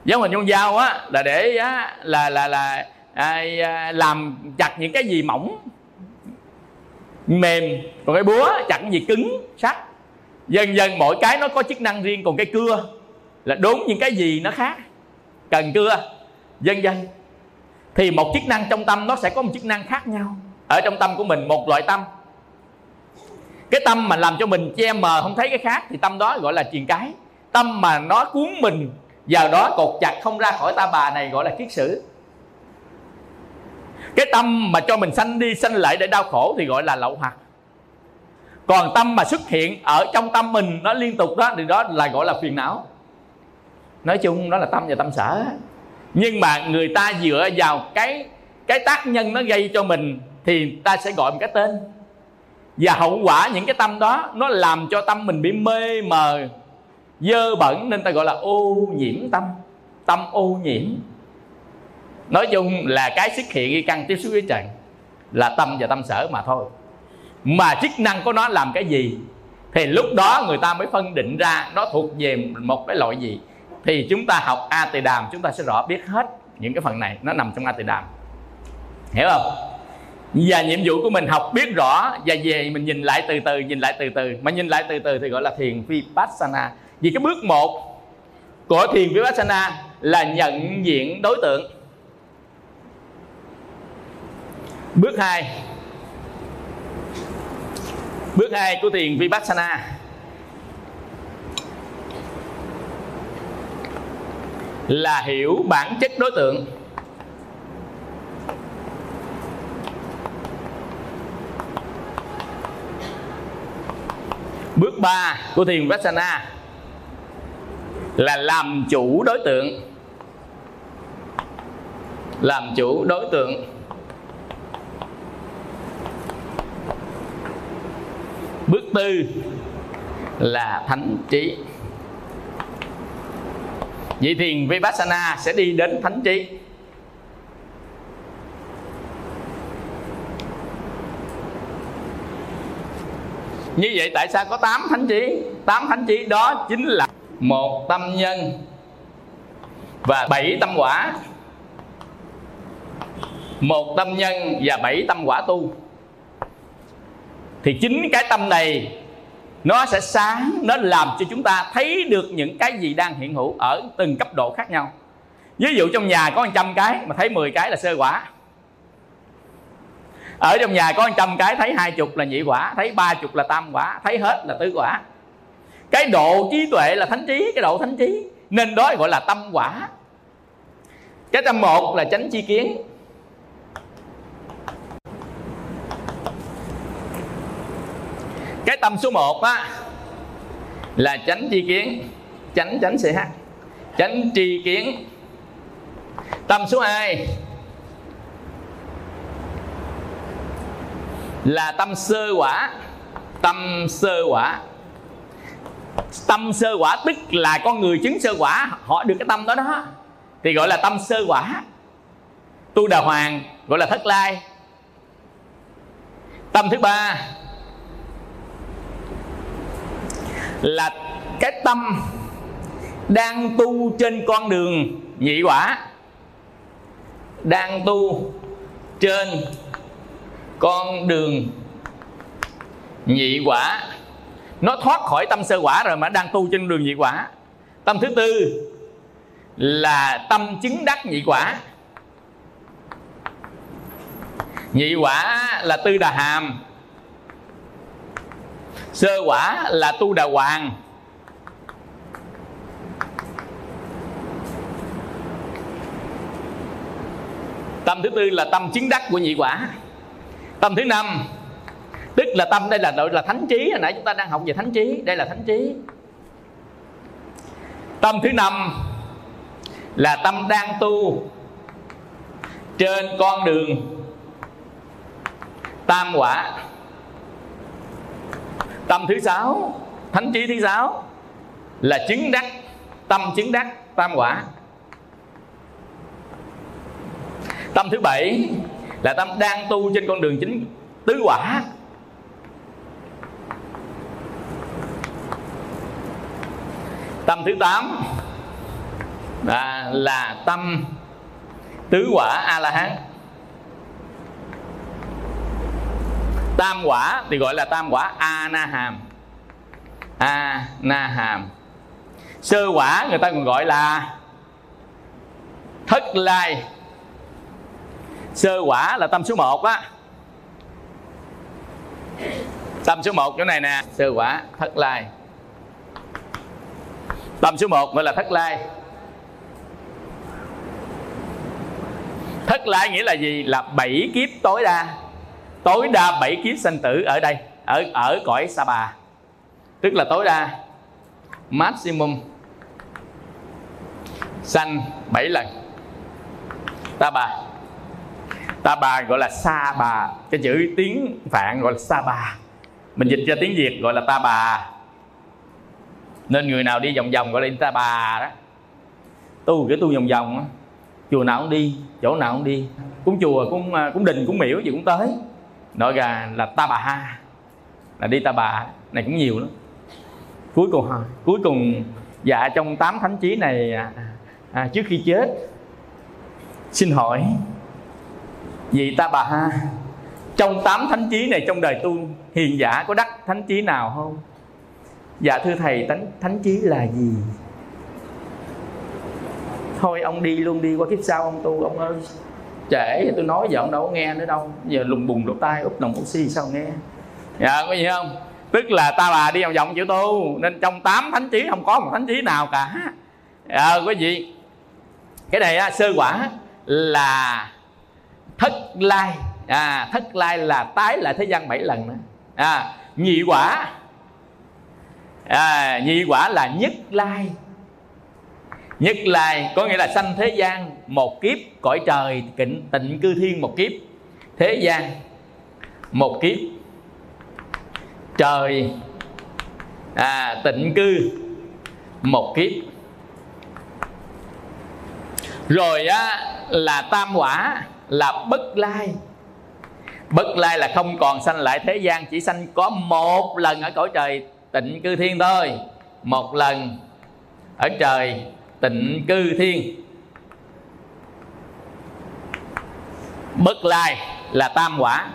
Giống hình con dao á là để á, là là là à, à làm chặt những cái gì mỏng mềm. Còn cái búa chặt gì cứng sắt dần dần mỗi cái nó có chức năng riêng, còn cái cưa là đốn những cái gì nó khác. Cần cưa, dần dần. Thì một chức năng trong tâm nó sẽ có một chức năng khác nhau. Ở trong tâm của mình, một loại tâm. Cái tâm mà làm cho mình che mờ, không thấy cái khác, thì tâm đó gọi là truyền cái. Tâm mà nó cuốn mình vào đó, cột chặt không ra khỏi ta bà này, gọi là kiết sử. Cái tâm mà cho mình sanh đi sanh lại để đau khổ, thì gọi là lậu hoặc còn tâm mà xuất hiện ở trong tâm mình, nó liên tục đó, thì đó là gọi là phiền não. Nói chung đó là tâm và tâm sở. Nhưng mà người ta dựa vào cái cái tác nhân nó gây cho mình, thì ta sẽ gọi một cái tên. Và hậu quả những cái tâm đó, nó làm cho tâm mình bị mê mờ, dơ bẩn, nên ta gọi là ô nhiễm tâm tâm ô nhiễm. Nói chung là cái xuất hiện khi căn tiếp xúc với trần là tâm và tâm sở mà thôi mà chức năng của nó làm cái gì? Thì lúc đó người ta mới phân định ra nó thuộc về một cái loại gì. Thì chúng ta học a tỳ đàm, chúng ta sẽ rõ biết hết những cái phần này. Nó nằm trong a tỳ đàm. Hiểu không? Và nhiệm vụ của mình học biết rõ và về mình nhìn lại từ từ, nhìn lại từ từ. Mà nhìn lại từ từ thì gọi là thiền vipassana. Vì cái bước một của thiền vipassana là nhận diện đối tượng. Bước hai bước hai của thiền vipassana. Là hiểu bản chất đối tượng. Bước ba của thiền vipassana. Là làm chủ đối tượng. Làm chủ đối tượng. Bước tư là thánh trí. Vậy thiền vipassana sẽ đi đến thánh trí. Như vậy tại sao có 8 thánh trí? 8 thánh trí đó chính là một tâm nhân và bảy tâm quả. Một tâm nhân và bảy tâm quả tu thì chính cái tâm này, nó sẽ sáng, nó làm cho chúng ta thấy được những cái gì đang hiện hữu ở từng cấp độ khác nhau. Ví dụ trong nhà có 100 cái mà thấy 10 cái là sơ quả. Ở trong nhà có 100 cái thấy hai chục là nhị quả, thấy ba chục là tam quả, thấy hết là tứ quả. Cái độ trí tuệ là thánh trí, cái độ thánh trí. Nên đó gọi là tâm quả. Cái tâm một là chánh chi kiến. Cái tâm số 1 á, là tránh tri kiến. Tránh tránh ch tránh tri kiến. Tâm số 2 là tâm sơ quả. Tâm sơ quả. Tâm sơ quả tức là con người chứng sơ quả, họ được cái tâm đó đó. Thì gọi là tâm sơ quả. Tu đà hoàng gọi là thất lai. Tâm thứ ba là cái tâm đang tu trên con đường nhị quả, đang tu trên con đường nhị quả. Nó thoát khỏi tâm sơ quả rồi mà đang tu trên đường nhị quả. Tâm thứ tư là tâm chứng đắc nhị quả. Nhị quả là tư đà hàm sơ quả là tu đà hoàng. Tâm thứ tư là tâm chứng đắc của nhị quả. Tâm thứ năm, tức là tâm, đây là gọi là thánh trí. Hồi nãy chúng ta đang học về thánh trí, đây là thánh trí. Tâm thứ năm là tâm đang tu trên con đường tam quả tâm thứ sáu thánh trí thứ sáu là chứng đắc tâm chứng đắc tam quả. Tâm thứ bảy là tâm đang tu trên con đường chính tứ quả. Tâm thứ tám là, là tâm tứ quả a la hán. Tam quả thì gọi là tam quả a na hàm a na hàm sơ quả người ta còn gọi là thất lai. Sơ quả là tâm số 1 á. Tâm số 1 chỗ này nè. Sơ quả thất lai. Tâm số 1 gọi là thất lai. Thất lai nghĩa là gì? Là bảy kiếp tối đa tối đa bảy kiếp sanh tử ở đây, ở ở cõi sa bà tức là tối đa maximum sanh bảy lần. Ta bà ta bà gọi là sa bà, cái chữ tiếng phạn gọi là sa bà. Mình dịch ra tiếng việt gọi là ta bà. Nên người nào đi vòng vòng gọi là ta bà đó. Tu cái tu vòng vòng á, chùa nào cũng đi, chỗ nào cũng đi. Cúng chùa, cũng à, cũng đình, cũng miễu gì cũng tới nói ra là ta bà ha. Là đi ta bà này cũng nhiều lắm. Cuối cùng cuối cùng dạ trong tám thánh chí này à, à, trước khi chết xin hỏi vì ta bà ha trong tám thánh chí này trong đời tu hiền giả có đắc thánh chí nào không? Dạ thưa thầy thánh thánh chí là gì? Thôi ông đi luôn đi qua kiếp sau ông tu ông ơi trễ tôi nói giờ ông đâu có nghe nữa đâu. Giờ lùng bùng lỗ tai úp đồng oxy sao nghe? Dạ có gì không? Tức là ta bà đi vòng vòng chữ tu nên trong tám thánh trí không có một thánh trí nào cả. À, quý vị. Cái này á, sơ quả là thất lai. À, thất lai là tái lại thế gian bảy lần nữa. À, nhị quả. À, nhị quả là nhất lai nhất lai có nghĩa là sanh thế gian một kiếp cõi trời tịnh, tịnh cư thiên một kiếp. Thế gian một kiếp. Trời à, tịnh cư một kiếp. Rồi á là tam quả là bất lai. Bất lai là không còn sanh lại thế gian chỉ sanh có một lần ở cõi trời tịnh cư thiên thôi. Một lần ở trời tịnh cư thiên. Bất lai là tam quả,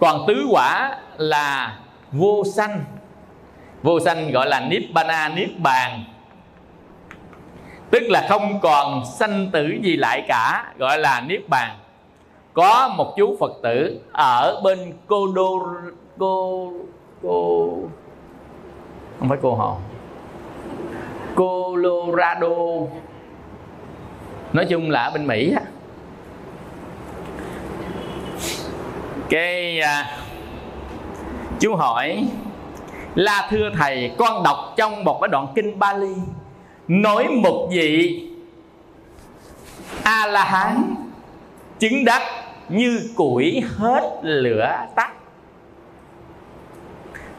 còn tứ quả là vô sanh. Vô sanh gọi là nibbana niết bàn tức là không còn sanh tử gì lại cả, gọi là niết bàn có một chú phật tử ở bên cô đô cô cô không phải cô hồ. Colorado. Nói chung là ở bên Mỹ á. Cái à, chú hỏi là thưa thầy con đọc trong một cái đoạn kinh Bali nói một vị a la hán chứng đắc như củi hết lửa tắt.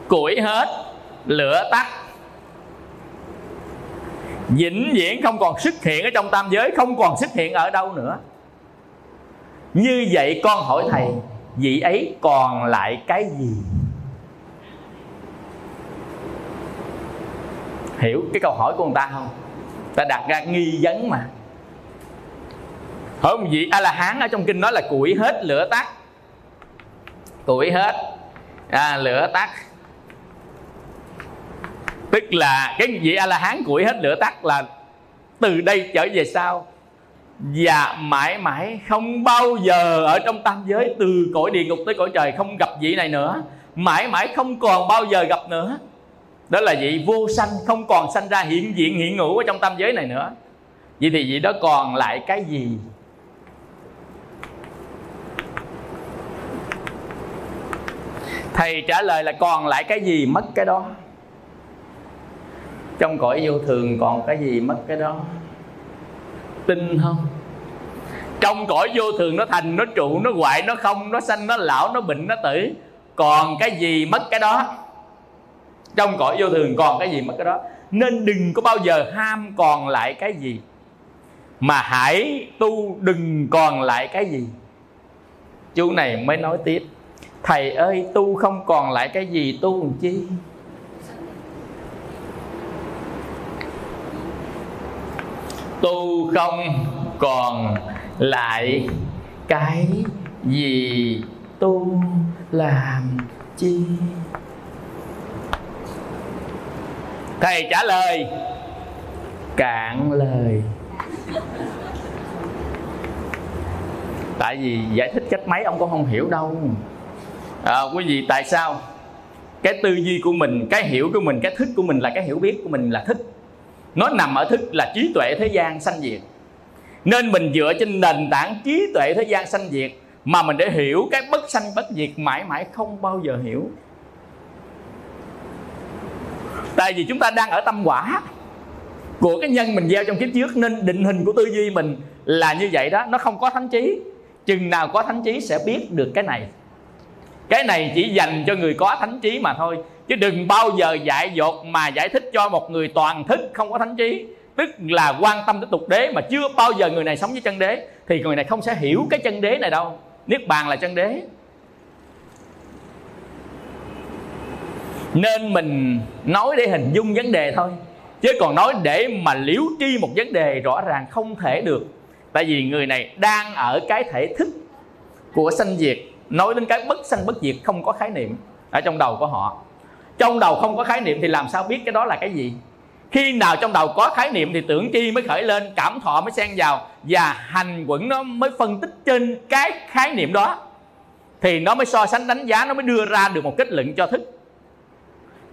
Củi hết lửa tắt vĩnh viễn không còn xuất hiện ở trong tam giới không còn xuất hiện ở đâu nữa. Như vậy con hỏi thầy vị ấy còn lại cái gì? Hiểu cái câu hỏi của người ta không? Ta đặt ra nghi vấn mà. Hỏi một vị a la hán ở trong kinh nói là củi hết lửa tắt. Củi hết. À, lửa tắt tức là cái vị a la hán củi hết lửa tắt là từ đây trở về sau. Và mãi mãi không bao giờ ở trong tam giới, từ cõi địa ngục tới cõi trời không gặp vị này nữa. Mãi mãi không còn bao giờ gặp nữa. Đó là vị vô sanh, không còn sanh ra hiện diện, hiện ngủ ở trong tam giới này nữa. Vậy thì vị đó còn lại cái gì? Thầy trả lời là còn lại cái gì mất cái đó? Trong cõi vô thường còn cái gì mất cái đó? Tin không? Trong cõi vô thường nó thành, nó trụ, nó hoại, nó không, nó sanh, nó lão, nó bệnh, nó tử. Còn cái gì mất cái đó? Trong cõi vô thường còn cái gì mất cái đó? Nên đừng có bao giờ ham còn lại cái gì. Mà hãy tu đừng còn lại cái gì. Chú này mới nói tiếp. Thầy ơi, tu không còn lại cái gì, tu làm chi? Tu không còn lại cái gì tu làm chi? Thầy trả lời cạn lời. Tại vì giải thích cách mấy ông cũng không hiểu đâu. À, quý vị tại sao? Cái tư duy của mình cái hiểu của mình cái thích của mình là cái hiểu biết của mình là thích nó nằm ở thức là trí tuệ thế gian sanh diệt. Nên mình dựa trên nền tảng trí tuệ thế gian sanh diệt mà mình để hiểu cái bất sanh bất diệt mãi mãi không bao giờ hiểu. Tại vì chúng ta đang ở tâm quả của cái nhân mình gieo trong kiếp trước nên định hình của tư duy mình là như vậy đó, nó không có thánh trí. Chừng nào có thánh trí sẽ biết được cái này. Cái này chỉ dành cho người có thánh trí mà thôi chứ đừng bao giờ dạy dột mà giải thích cho một người toàn thức không có thánh trí. Tức là quan tâm tới tục đế mà chưa bao giờ người này sống với chân đế, thì người này không sẽ hiểu cái chân đế này đâu. Niết bàn là chân đế. Nên mình nói để hình dung vấn đề thôi. Chứ còn nói để mà liếu tri một vấn đề rõ ràng không thể được. Tại vì người này đang ở cái thể thức của sanh diệt. Nói đến cái bất sanh bất diệt không có khái niệm ở trong đầu của họ trong đầu không có khái niệm thì làm sao biết cái đó là cái gì? Khi nào trong đầu có khái niệm thì tưởng chi mới khởi lên, cảm thọ mới xen vào và hành quẩn nó mới phân tích trên cái khái niệm đó. Thì nó mới so sánh đánh giá, nó mới đưa ra được một kết luận cho thức.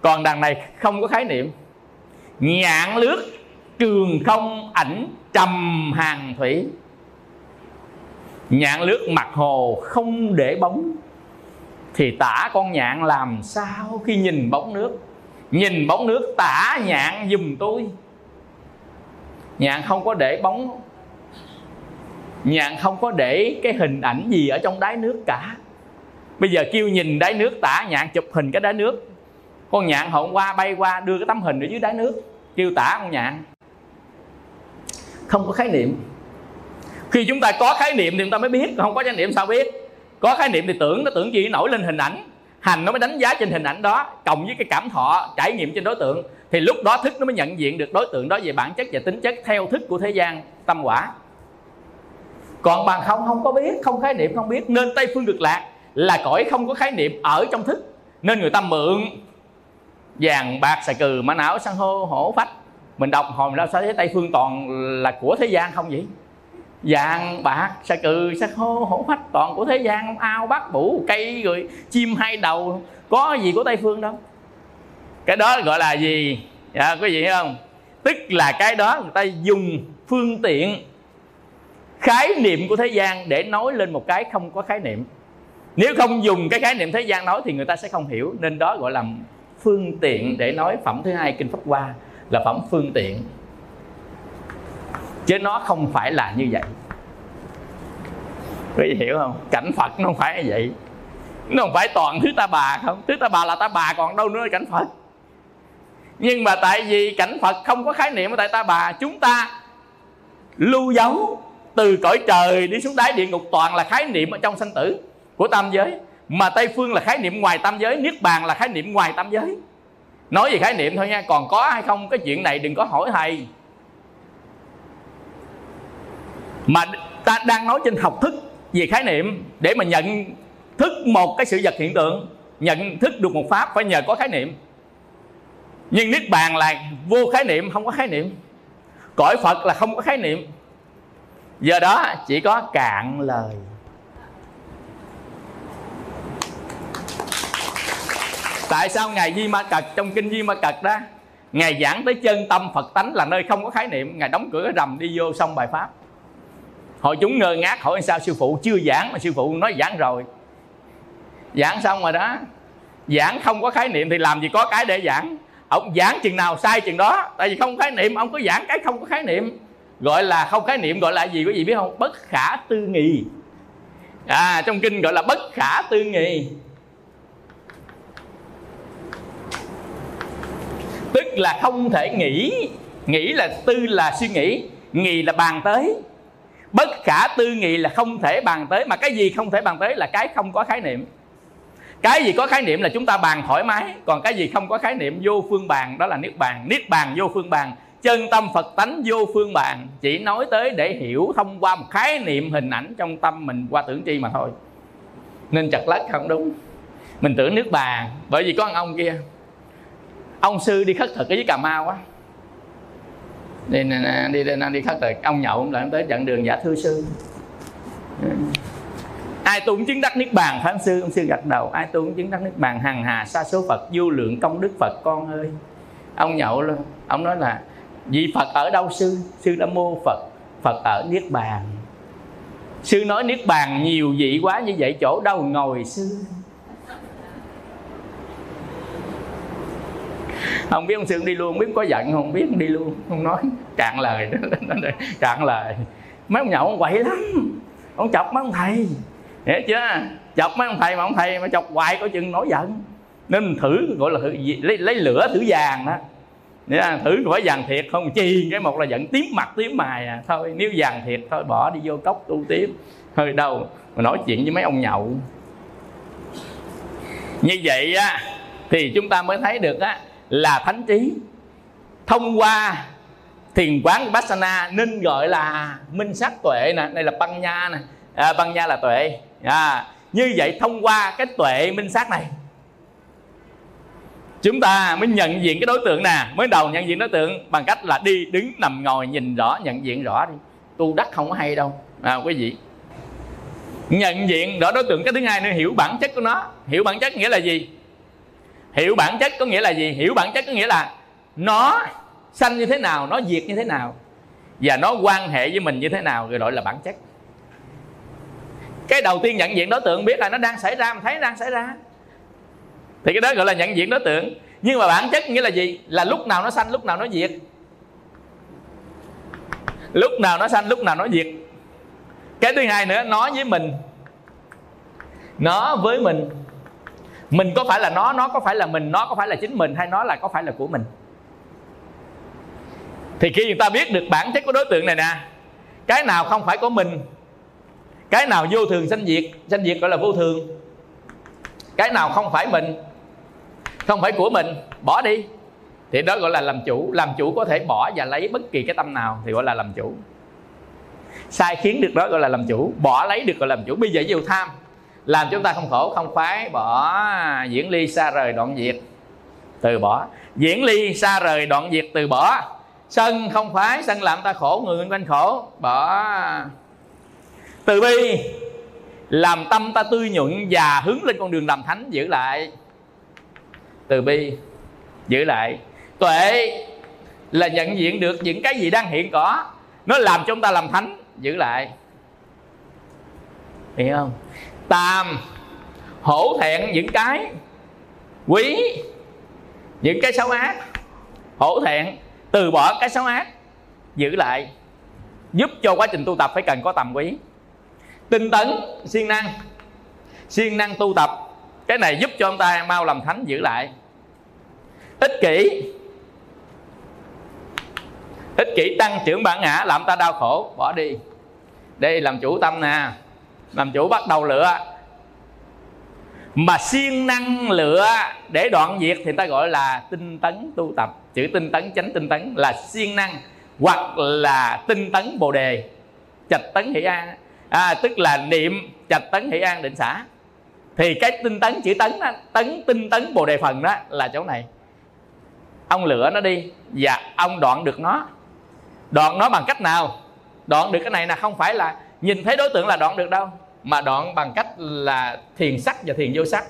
Còn đằng này không có khái niệm. Nhạn lướt trường không, ảnh, trầm hàng thủy. Nhạn lướt mặt hồ không để bóng thì tả con nhạn làm sao khi nhìn bóng nước? Nhìn bóng nước tả nhạn dùm tôi. Nhạn không có để bóng. Nhạn không có để cái hình ảnh gì ở trong đáy nước cả. Bây giờ kêu nhìn đáy nước tả nhạn, chụp hình cái đáy nước. Con nhạn hôm qua bay qua đưa cái tấm hình ở dưới đáy nước, kêu tả con nhạn. Không có khái niệm. Khi chúng ta có khái niệm thì chúng ta mới biết, không có khái niệm sao biết có khái niệm thì tưởng, nó tưởng gì nổi lên hình ảnh. Hành nó mới đánh giá trên hình ảnh đó, cộng với cái cảm thọ, trải nghiệm trên đối tượng. Thì lúc đó thức nó mới nhận diện được đối tượng đó về bản chất và tính chất theo thức của thế gian, tâm quả. Còn bằng không không có biết, không khái niệm, không biết. Nên tây phương cực lạc là cõi không có khái niệm ở trong thức. Nên người ta mượn vàng, bạc, xà cừ, mã não, san hô, hổ, phách. Mình đọc hồi mình sao thấy tây phương toàn là của thế gian không vậy? Vàng bạc sa cừ sa khô hổ phách toàn của thế gian ao bát bủ cây rồi chim hai đầu có gì của tây phương đâu. Cái đó gọi là gì? Dạ, quý vị hiểu không? Tức là cái đó người ta dùng phương tiện khái niệm của thế gian để nói lên một cái không có khái niệm. Nếu không dùng cái khái niệm thế gian nói thì người ta sẽ không hiểu. Nên đó gọi là phương tiện để nói phẩm thứ hai kinh pháp hoa là phẩm phương tiện chứ nó không phải là như vậy. Quý vị hiểu không? Cảnh phật nó không phải như vậy. Nó không phải toàn thứ ta bà không? Thứ ta bà là ta bà còn đâu nữa là cảnh phật. Nhưng mà tại vì cảnh phật không có khái niệm ở tại ta bà, chúng ta lưu dấu từ cõi trời đi xuống đáy địa ngục toàn là khái niệm ở trong sanh tử của tam giới. Mà tây phương là khái niệm ngoài tam giới, niết bàn là khái niệm ngoài tam giới. Nói về khái niệm thôi nha, còn có hay không? Cái chuyện này đừng có hỏi thầy. Mà ta đang nói trên học thức về khái niệm để mà nhận thức một cái sự vật hiện tượng, nhận thức được một pháp phải nhờ có khái niệm. Nhưng niết bàn là vô khái niệm, không có khái niệm. Cõi phật là không có khái niệm. Giờ đó chỉ có cạn lời. Tại sao ngài di ma cật, trong kinh di ma cật đó, ngài giảng tới chân tâm phật tánh là nơi không có khái niệm, ngài đóng cửa cái rầm đi vô xong bài pháp hội chúng ngơ ngác hỏi sao sư phụ chưa giảng mà sư phụ nói giảng rồi. Giảng xong rồi đó. Giảng không có khái niệm thì làm gì có cái để giảng. Ông giảng chừng nào sai chừng đó. Tại vì không khái niệm, ông có giảng cái không có khái niệm. Gọi là không khái niệm gọi là gì, quý vị biết không? Bất khả tư nghị. À trong kinh gọi là bất khả tư nghị. Tức là không thể nghĩ. Nghĩ là tư là suy nghĩ. Nghị là bàn tới bất khả tư nghị là không thể bàn tới, mà cái gì không thể bàn tới là cái không có khái niệm. Cái gì có khái niệm là chúng ta bàn thoải mái, còn cái gì không có khái niệm vô phương bàn, đó là niết bàn. Niết bàn vô phương bàn, chân tâm phật tánh vô phương bàn, chỉ nói tới để hiểu thông qua một khái niệm hình ảnh trong tâm mình qua tưởng chi mà thôi. Nên chặt lách không đúng. Mình tưởng nước bàn, bởi vì có ông kia. Ông sư đi khất thực ở dưới cà mau á đi đi đi, đi khất rồi. Ông nhậu lại tới chặn đường dạ, giả thư sư. Ai tu cũng chứng đắc niết bàn phán sư? Ông sư gật đầu. Ai tu cũng chứng đắc niết bàn hằng hà sa số phật vô lượng công đức phật con ơi. Ông nhậu luôn ông nói là vị phật ở đâu sư? Sư đã mô phật phật ở niết bàn. Sư nói niết bàn nhiều vị quá như vậy chỗ đâu ngồi sư? Không biết ông sương đi luôn không biết có giận không? Biết đi luôn. Không nói. Cạn lời. Cạn lời. Mấy ông nhậu ông quậy lắm. Ông chọc mấy ông thầy. Hiểu chưa? Chọc mấy ông thầy mà ông thầy mà chọc hoài có chừng nổi giận. Nên mình thử gọi là thử, lấy, lấy lửa thử vàng đó. Nha, thử phải vàng thiệt không? Chi cái một là giận tím mặt tím mày à. Thôi nếu vàng thiệt thôi bỏ đi vô cốc tu tiếp. Hơi đâu mà nói chuyện với mấy ông nhậu. Như vậy á thì chúng ta mới thấy được á là thánh trí. Thông qua thiền quán vipassana nên gọi là minh sát tuệ nè đây là băng nha nè. À, băng nha là tuệ. À, như vậy thông qua cái tuệ minh sát này chúng ta mới nhận diện cái đối tượng nè mới đầu nhận diện đối tượng bằng cách là đi đứng nằm ngồi nhìn rõ nhận diện rõ đi. Tu đắc không có hay đâu. À, quý vị. Nhận diện rõ đối tượng cái thứ hai nữa hiểu bản chất của nó. Hiểu bản chất nghĩa là gì? Hiểu bản chất có nghĩa là gì? Hiểu bản chất có nghĩa là nó sanh như thế nào, nó diệt như thế nào, và nó quan hệ với mình như thế nào, rồi gọi là bản chất. Cái đầu tiên nhận diện đối tượng biết là nó đang xảy ra, mình thấy nó đang xảy ra. Thì cái đó gọi là nhận diện đối tượng. Nhưng mà bản chất nghĩa là gì? Là lúc nào nó sanh, lúc nào nó diệt. Lúc nào nó sanh, lúc nào nó diệt. Cái thứ hai nữa, nó với mình. Nó với mình mình có phải là nó nó có phải là mình, nó có phải là chính mình hay nó là có phải là của mình? Thì khi người ta biết được bản chất của đối tượng này nè, cái nào không phải của mình, cái nào vô thường sanh diệt sanh diệt gọi là vô thường. Cái nào không phải mình, không phải của mình, bỏ đi. Thì đó gọi là làm chủ làm chủ có thể bỏ và lấy bất kỳ cái tâm nào thì gọi là làm chủ. Sai khiến được đó gọi là làm chủ, bỏ lấy được gọi là làm chủ. Bây giờ ví dụ tham làm chúng ta không khổ, không khoái, bỏ diễn ly xa rời đoạn diệt, từ bỏ. Diễn ly xa rời đoạn diệt, từ bỏ. Sân không khoái, sân làm ta khổ, người quanh khổ, bỏ. Từ bi, làm tâm ta tươi nhuận và hướng lên con đường làm thánh, giữ lại. Từ bi, giữ lại. Tuệ là nhận diện được những cái gì đang hiện có, nó làm chúng ta làm thánh, giữ lại. Hiểu không? Tàm hổ thẹn những cái. Quý, những cái xấu ác. Hổ thẹn, từ bỏ cái xấu ác, giữ lại. Giúp cho quá trình tu tập phải cần có tầm quý. Tinh tấn, siêng năng. Siêng năng tu tập, cái này giúp cho ông ta mau làm thánh, giữ lại. Ích kỷ. Ích kỷ tăng trưởng bản ngã, làm ta đau khổ, bỏ đi. Đây làm chủ tâm nè làm chủ bắt đầu lựa. Mà siêng năng lựa để đoạn diệt thì ta gọi là tinh tấn tu tập. Chữ tinh tấn chánh tinh tấn là siêng năng hoặc là tinh tấn bồ đề. Trạch tấn hỷ an. À, tức là niệm trạch tấn hỷ an định xã thì cái tinh tấn chữ tấn đó, tấn tinh tấn bồ đề phần đó là chỗ này. Ông lựa nó đi và ông đoạn được nó. Đoạn nó bằng cách nào? Đoạn được cái này là không phải là nhìn thấy đối tượng là đoạn được đâu? Mà đoạn bằng cách là thiền sắc và thiền vô sắc.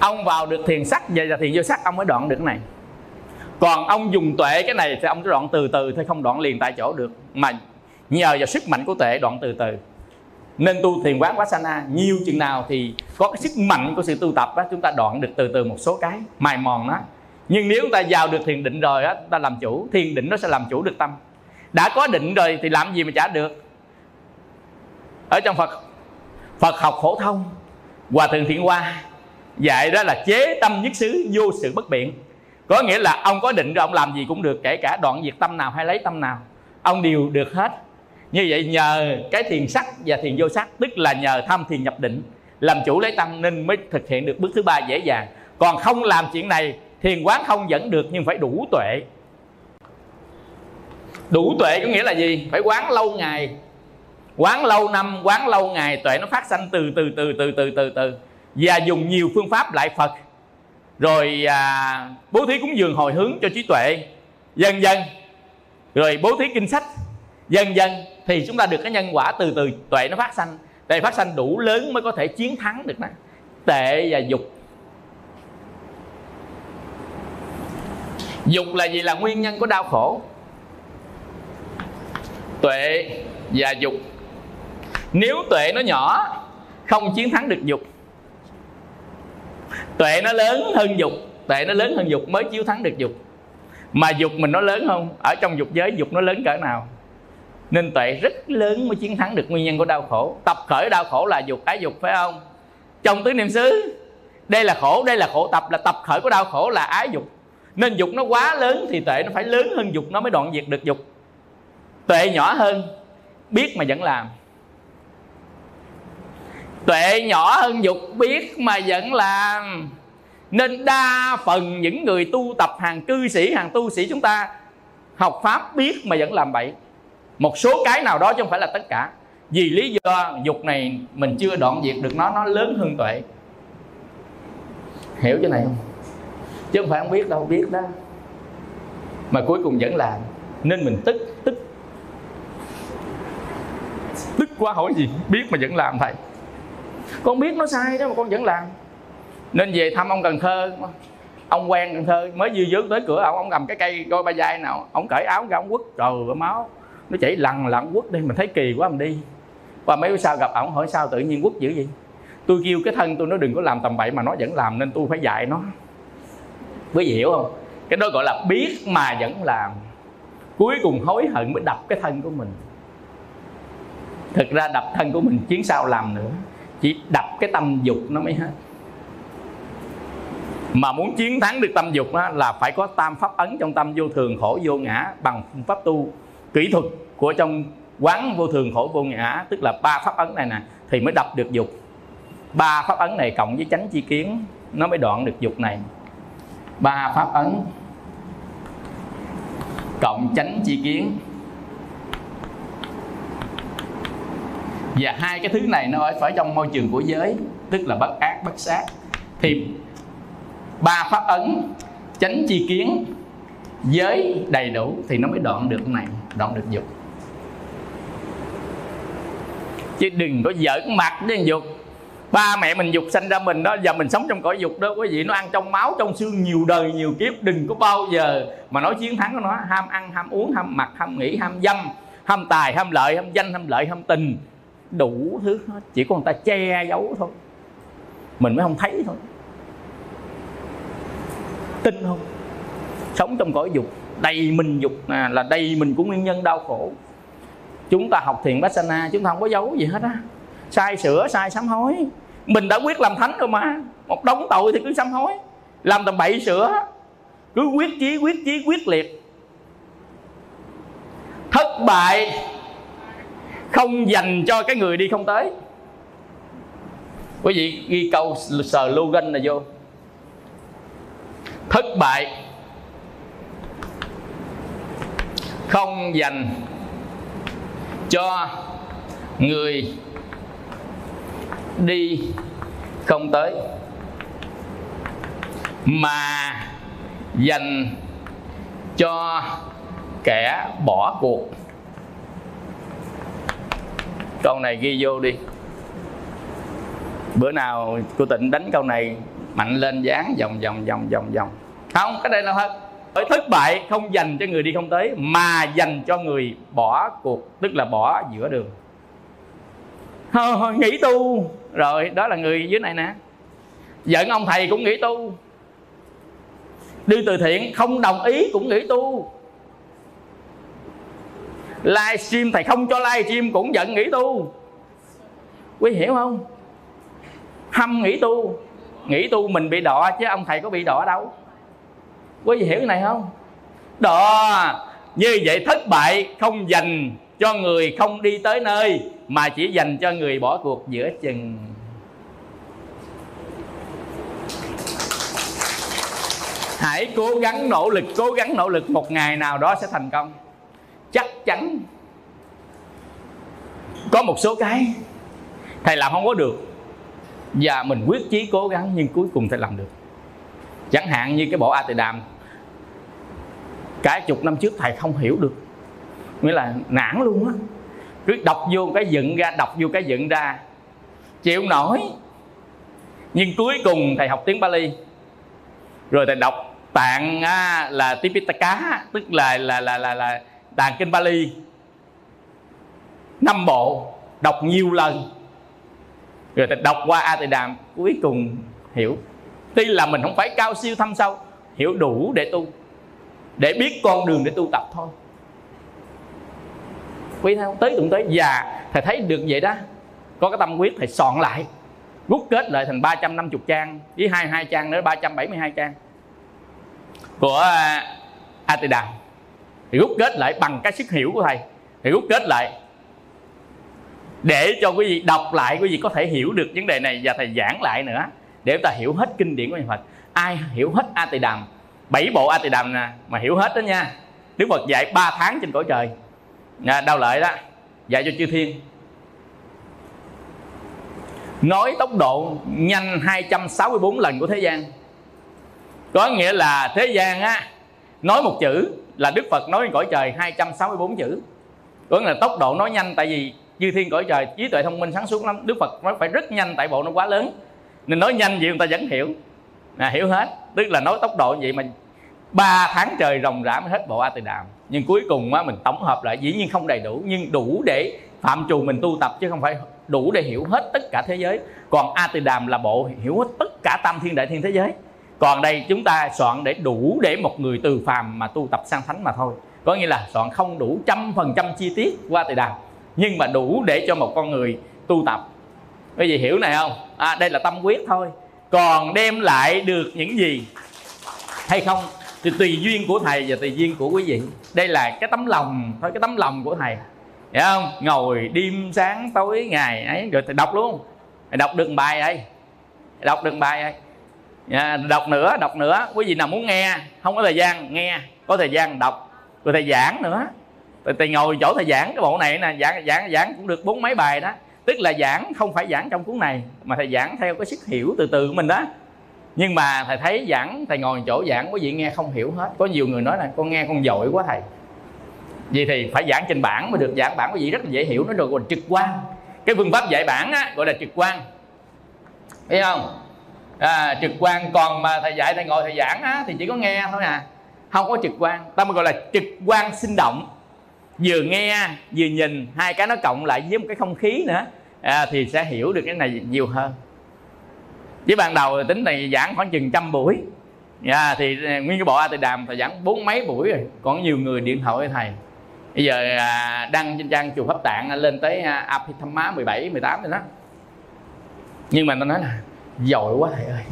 Ông vào được thiền sắc và thiền vô sắc, ông mới đoạn được cái này. Còn ông dùng tuệ cái này thì ông cứ đoạn từ từ thôi, không đoạn liền tại chỗ được. Mà nhờ vào sức mạnh của tuệ, đoạn từ từ. Nên tu thiền quán Vassana, nhiều chừng nào thì có cái sức mạnh của sự tu tập đó chúng ta đoạn được từ từ một số cái. Mài mòn nó nhưng nếu chúng ta vào được thiền định rồi á, ta làm chủ, thiền định nó sẽ làm chủ được tâm. Đã có định rồi thì làm gì mà trả được. Ở trong phật phật học phổ thông, hòa thượng thiện hoa dạy đó là chế tâm nhất xứ, vô sự bất biện. Có nghĩa là ông có định rồi, ông làm gì cũng được, kể cả đoạn diệt tâm nào hay lấy tâm nào, ông đều được hết. Như vậy nhờ cái thiền sắc và thiền vô sắc, tức là nhờ tham thiền nhập định, làm chủ lấy tâm nên mới thực hiện được bước thứ ba dễ dàng. Còn không làm chuyện này thiền quán không dẫn được nhưng phải đủ tuệ. Đủ tuệ có nghĩa là gì? Phải quán lâu ngày. Quán lâu năm quán lâu ngày tuệ nó phát sanh từ từ từ từ từ từ từ. Và dùng nhiều phương pháp lại phật. Rồi à, bố thí cúng dường hồi hướng cho trí tuệ. Dần dần. Rồi bố thí kinh sách. Dần dần. Thì chúng ta được cái nhân quả từ từ tuệ nó phát sanh. Tuệ phát sanh đủ lớn mới có thể chiến thắng được nó. Tệ và dục. Dục là gì là nguyên nhân của đau khổ? Tuệ và dục. Nếu tuệ nó nhỏ, không chiến thắng được dục. Tuệ nó lớn hơn dục, tuệ nó lớn hơn dục mới chiến thắng được dục. Mà dục mình nó lớn không? Ở trong dục giới, dục nó lớn cỡ nào? Nên tuệ rất lớn mới chiến thắng được nguyên nhân của đau khổ. Tập khởi đau khổ là dục, ái dục, phải không? Trong tứ niệm xứ, đây là khổ, đây là khổ tập, là tập khởi của đau khổ là ái dục nên dục nó quá lớn thì tuệ nó phải lớn hơn dục nó mới đoạn diệt được dục. Tuệ nhỏ hơn, biết mà vẫn làm. Tuệ nhỏ hơn dục, biết mà vẫn làm. Nên đa phần những người tu tập hàng cư sĩ, hàng tu sĩ chúng ta học pháp biết mà vẫn làm bậy. Một số cái nào đó chứ không phải là tất cả. Vì lý do dục này mình chưa đoạn diệt được nó nó lớn hơn tuệ. Hiểu chỗ này không? Chứ không phải không biết đâu biết đó. Mà cuối cùng vẫn làm. Nên mình tức tức. Tức quá hỏi gì, biết mà vẫn làm thầy. Con biết nó sai đó mà con vẫn làm. Nên về thăm ông cần thơ. Ông quen cần thơ, mới vừa dướng tới cửa ông ông cầm cái cây coi ba dai nào, ông cởi áo ra ông quất rồi có máu. Nó chảy lằn lặn quất đi, mình thấy kỳ quá mình đi. Và mấy bữa sau gặp ổng, hỏi sao tự nhiên quất dữ gì tôi kêu cái thân tôi, nó đừng có làm tầm bậy mà nó vẫn làm, nên tôi phải dạy nó quý vị hiểu không? Cái đó gọi là biết mà vẫn làm. Cuối cùng hối hận mới đập cái thân của mình. Thực ra đập thân của mình chiến sao làm nữa. Chỉ đập cái tâm dục nó mới hết. Mà muốn chiến thắng được tâm dục đó, là phải có tam pháp ấn trong tâm vô thường khổ vô ngã bằng phương pháp tu kỹ thuật của trong quán vô thường khổ vô ngã tức là ba pháp ấn này nè thì mới đập được dục. Ba pháp ấn này cộng với chánh chi kiến nó mới đoạn được dục này ba pháp ấn. Cộng chánh chi kiến. Và hai cái thứ này nó ở phải trong môi trường của giới, tức là bất ác, bất sát. Thì ba pháp ấn, chánh chi kiến, giới đầy đủ thì nó mới đoạn được này, đoạn được dục. Chứ đừng có giỡn mặt với dục ba mẹ mình dục sanh ra mình đó giờ mình sống trong cõi dục đó quý vị nó ăn trong máu trong xương nhiều đời nhiều kiếp đừng có bao giờ mà nói chiến thắng của nó. Ham ăn ham uống ham mặc ham nghĩ ham dâm ham tài ham lợi ham danh ham lợi ham tình. Đủ thứ hết chỉ có người ta che giấu thôi. Mình mới không thấy thôi. Tin không? Sống trong cõi dục đầy mình dục à, là đầy mình của nguyên nhân đau khổ. Chúng ta học thiền bát chúng ta không có giấu gì hết á. Sai sửa sai sám hối mình đã quyết làm thánh rồi mà. Một đống tội thì cứ sám hối. Làm tầm bậy sửa cứ quyết chí quyết chí, quyết liệt. Thất bại không dành cho cái người đi không tới. Quý vị ghi câu slogan này vô. Thất bại không dành cho người đi không tới mà dành cho kẻ bỏ cuộc. Câu này ghi vô đi. Bữa nào cô tịnh đánh câu này mạnh lên dán vòng vòng vòng vòng vòng. Không cái đây là thật. Bởi thất bại không dành cho người đi không tới mà dành cho người bỏ cuộc tức là bỏ giữa đường. Thôi, nghỉ tu rồi, đó là người dưới này nè. Giận ông thầy cũng nghĩ tu. Đi từ thiện không đồng ý cũng nghĩ tu. Livestream thầy không cho livestream cũng giận nghĩ tu. Quý hiểu không? Hâm nghĩ tu. Nghĩ tu mình bị đọa chứ ông thầy có bị đọa đâu. Quý vị hiểu cái này không? Đọa. Như vậy thất bại không dành cho người không đi tới nơi mà chỉ dành cho người bỏ cuộc giữa chừng. Hãy cố gắng nỗ lực, cố gắng nỗ lực một ngày nào đó sẽ thành công. Chắc chắn có một số cái thầy làm không có được và mình quyết chí cố gắng nhưng cuối cùng thầy làm được. Chẳng hạn như cái bộ a tỳ đàm cả chục năm trước thầy không hiểu được. Nghĩa là nản luôn á cứ đọc vô cái dựng ra, đọc vô cái dựng ra. Chịu nổi. Nhưng cuối cùng thầy học tiếng Bali rồi thầy đọc tạng là Tipitaka, tức là là là là là tạng kinh Bali năm bộ, đọc nhiều lần. Rồi thầy đọc qua A Tỳ Đàm cuối cùng hiểu. Tuy là mình không phải cao siêu thâm sâu, hiểu đủ để tu. Để biết con đường để tu tập thôi quý thấy tới tuần tới già, thầy thấy được vậy đó. Có cái tâm quyết thầy soạn lại. Rút kết lại thành 350 trang, với hai hai trang nữa 372 trang. Của A Tỳ Đàm thì rút kết lại bằng cái sức hiểu của thầy. Thì rút kết lại. Để cho quý vị đọc lại, quý vị có thể hiểu được vấn đề này và thầy giảng lại nữa. Để chúng ta hiểu hết kinh điển của nhà Phật. Ai hiểu hết A Tỳ Đàm bảy bộ A Tỳ Đàm nè, mà hiểu hết đó nha. Đức Phật dạy 3 tháng trên cõi trời à, đau lợi đó. Dạy cho chư thiên. Nói tốc độ nhanh 264 lần của thế gian. Có nghĩa là thế gian á nói một chữ là Đức Phật nói cõi trời 264 chữ. Có nghĩa là tốc độ nói nhanh tại vì chư thiên cõi trời trí tuệ thông minh sáng suốt lắm. Đức Phật nói phải rất nhanh tại bộ nó quá lớn. Nên nói nhanh vậy người ta vẫn hiểu. À, hiểu hết. Tức là nói tốc độ vậy mà ba tháng trời ròng rã mới hết bộ a tỳ đàm. Nhưng cuối cùng á, mình tổng hợp lại dĩ nhiên không đầy đủ nhưng đủ để phạm trù mình tu tập chứ không phải đủ để hiểu hết tất cả thế giới. Còn a tỳ đàm là bộ hiểu hết tất cả tam thiên đại thiên thế giới. Còn đây chúng ta soạn để đủ để một người từ phàm mà tu tập sang thánh mà thôi. Có nghĩa là soạn không đủ trăm phần trăm chi tiết qua tỳ đàm nhưng mà đủ để cho một con người tu tập. Quý vị hiểu này không? À, đây là tâm quyết thôi. Còn đem lại được những gì? Hay không? Thì tùy duyên của thầy và tùy duyên của quý vị. Đây là cái tấm lòng thôi cái tấm lòng của thầy. Hiểu không? Ngồi đêm sáng tối ngày ấy rồi thầy đọc luôn. Thầy đọc được bài ấy. Đọc được bài ấy. À, đọc nữa đọc nữa. Quý vị nào muốn nghe không có thời gian nghe. Có thời gian đọc. Rồi thầy giảng nữa. Rồi thầy ngồi chỗ thầy giảng cái bộ này nè giảng giảng giảng cũng được bốn mấy bài đó. Tức là giảng không phải giảng trong cuốn này mà thầy giảng theo cái sức hiểu từ từ của mình đó nhưng mà thầy thấy giảng thầy ngồi chỗ giảng quý vị nghe không hiểu hết. Có nhiều người nói là con nghe con dội quá thầy. Vì thì phải giảng trên bảng mới được. Giảng bảng quý vị rất là dễ hiểu nó được gọi là trực quan. Cái phương pháp dạy bảng á, gọi là trực quan. Thấy không? À, trực quan. Còn mà thầy dạy thầy ngồi thầy giảng á, thì chỉ có nghe thôi à. Không có trực quan. Ta mới gọi là trực quan sinh động. Vừa nghe vừa nhìn hai cái nó cộng lại với một cái không khí nữa. À, thì sẽ hiểu được cái này nhiều hơn với ban đầu tính này giảng khoảng chừng trăm buổi. Yeah, thì ờ, nguyên cái bộ A Tỳ Đàm thầy giảng bốn mấy buổi rồi. Còn nhiều người điện thoại với thầy. Bây giờ à, đăng trên trang chùa pháp tạng à, lên tới à, Abhidhamma 17, 18 rồi đó. Nhưng mà nó nói là giỏi quá thầy ơi.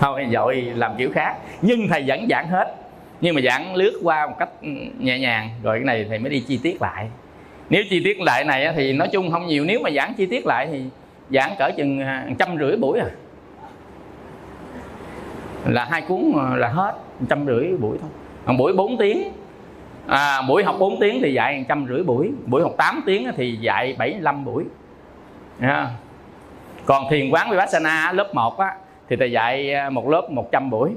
Thôi giỏi làm kiểu khác. Nhưng thầy vẫn giảng hết. Nhưng mà giảng lướt qua một cách ừ, nhẹ nhàng. Rồi cái này thầy mới đi chi tiết lại. Nếu chi tiết lại này thì nói chung không nhiều. Nếu mà giảng chi tiết lại thì giảng cỡ chừng à, trăm rưỡi buổi à. Là hai cuốn à, là hết trăm rưỡi buổi thôi. Còn buổi 4 tiếng à, buổi học 4 tiếng thì dạy trăm rưỡi buổi. Buổi học 8 tiếng thì dạy 75 buổi. À. còn thiền quán vipassana lớp 1 á, thì thầy dạy à, một lớp 100 buổi.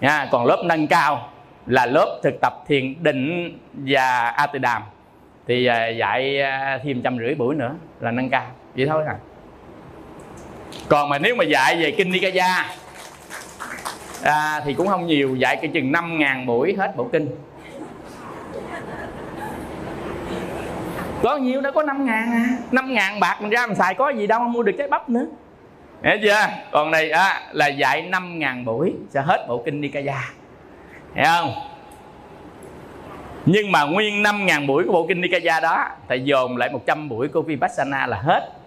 À, còn lớp nâng cao là lớp thực tập thiền định và a tỳ đàm thì dạy thêm trăm rưỡi buổi nữa là nâng cao vậy thôi à còn mà nếu mà dạy về kinh nikaya à, thì cũng không nhiều dạy cái chừng 5 ngàn buổi hết bộ kinh có nhiều đã có 5 ngàn à 5 ngàn bạc mình ra mình xài có gì đâu mua được trái bắp nữa Hiểu chưa? Còn này à, là dạy 5 ngàn buổi sẽ hết bộ kinh Nikaya. Hiểu không? Nhưng mà nguyên 5 ngàn buổi của bộ kinh Nikaya đó Thầy dồn lại 100 buổi của Vipassana là hết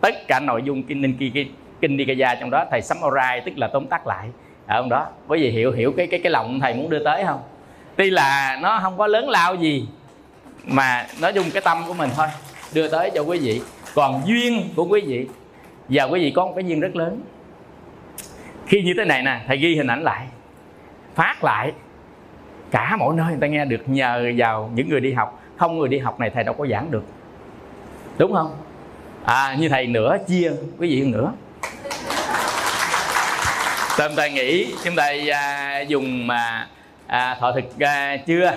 Tất cả nội dung kinh, kinh, kinh Nikaya trong đó Thầy summarize tức là tóm tắt lại. Ở trong đó Quý vị hiểu hiểu cái cái cái lòng thầy muốn đưa tới không? Tuy là nó không có lớn lao gì Mà nói dùng cái tâm của mình thôi Đưa tới cho quý vị. Còn duyên của quý vị Và quý vị có một cái duyên rất lớn. Khi như thế này nè Thầy ghi hình ảnh lại Phát lại cả mỗi nơi người ta nghe được nhờ vào những người đi học. Không người đi học này thầy đâu có giảng được. Đúng không? À như thầy nữa chia quý vị nữa tâm ta nghĩ chúng ta à, dùng mà à, thọ thực à, chưa?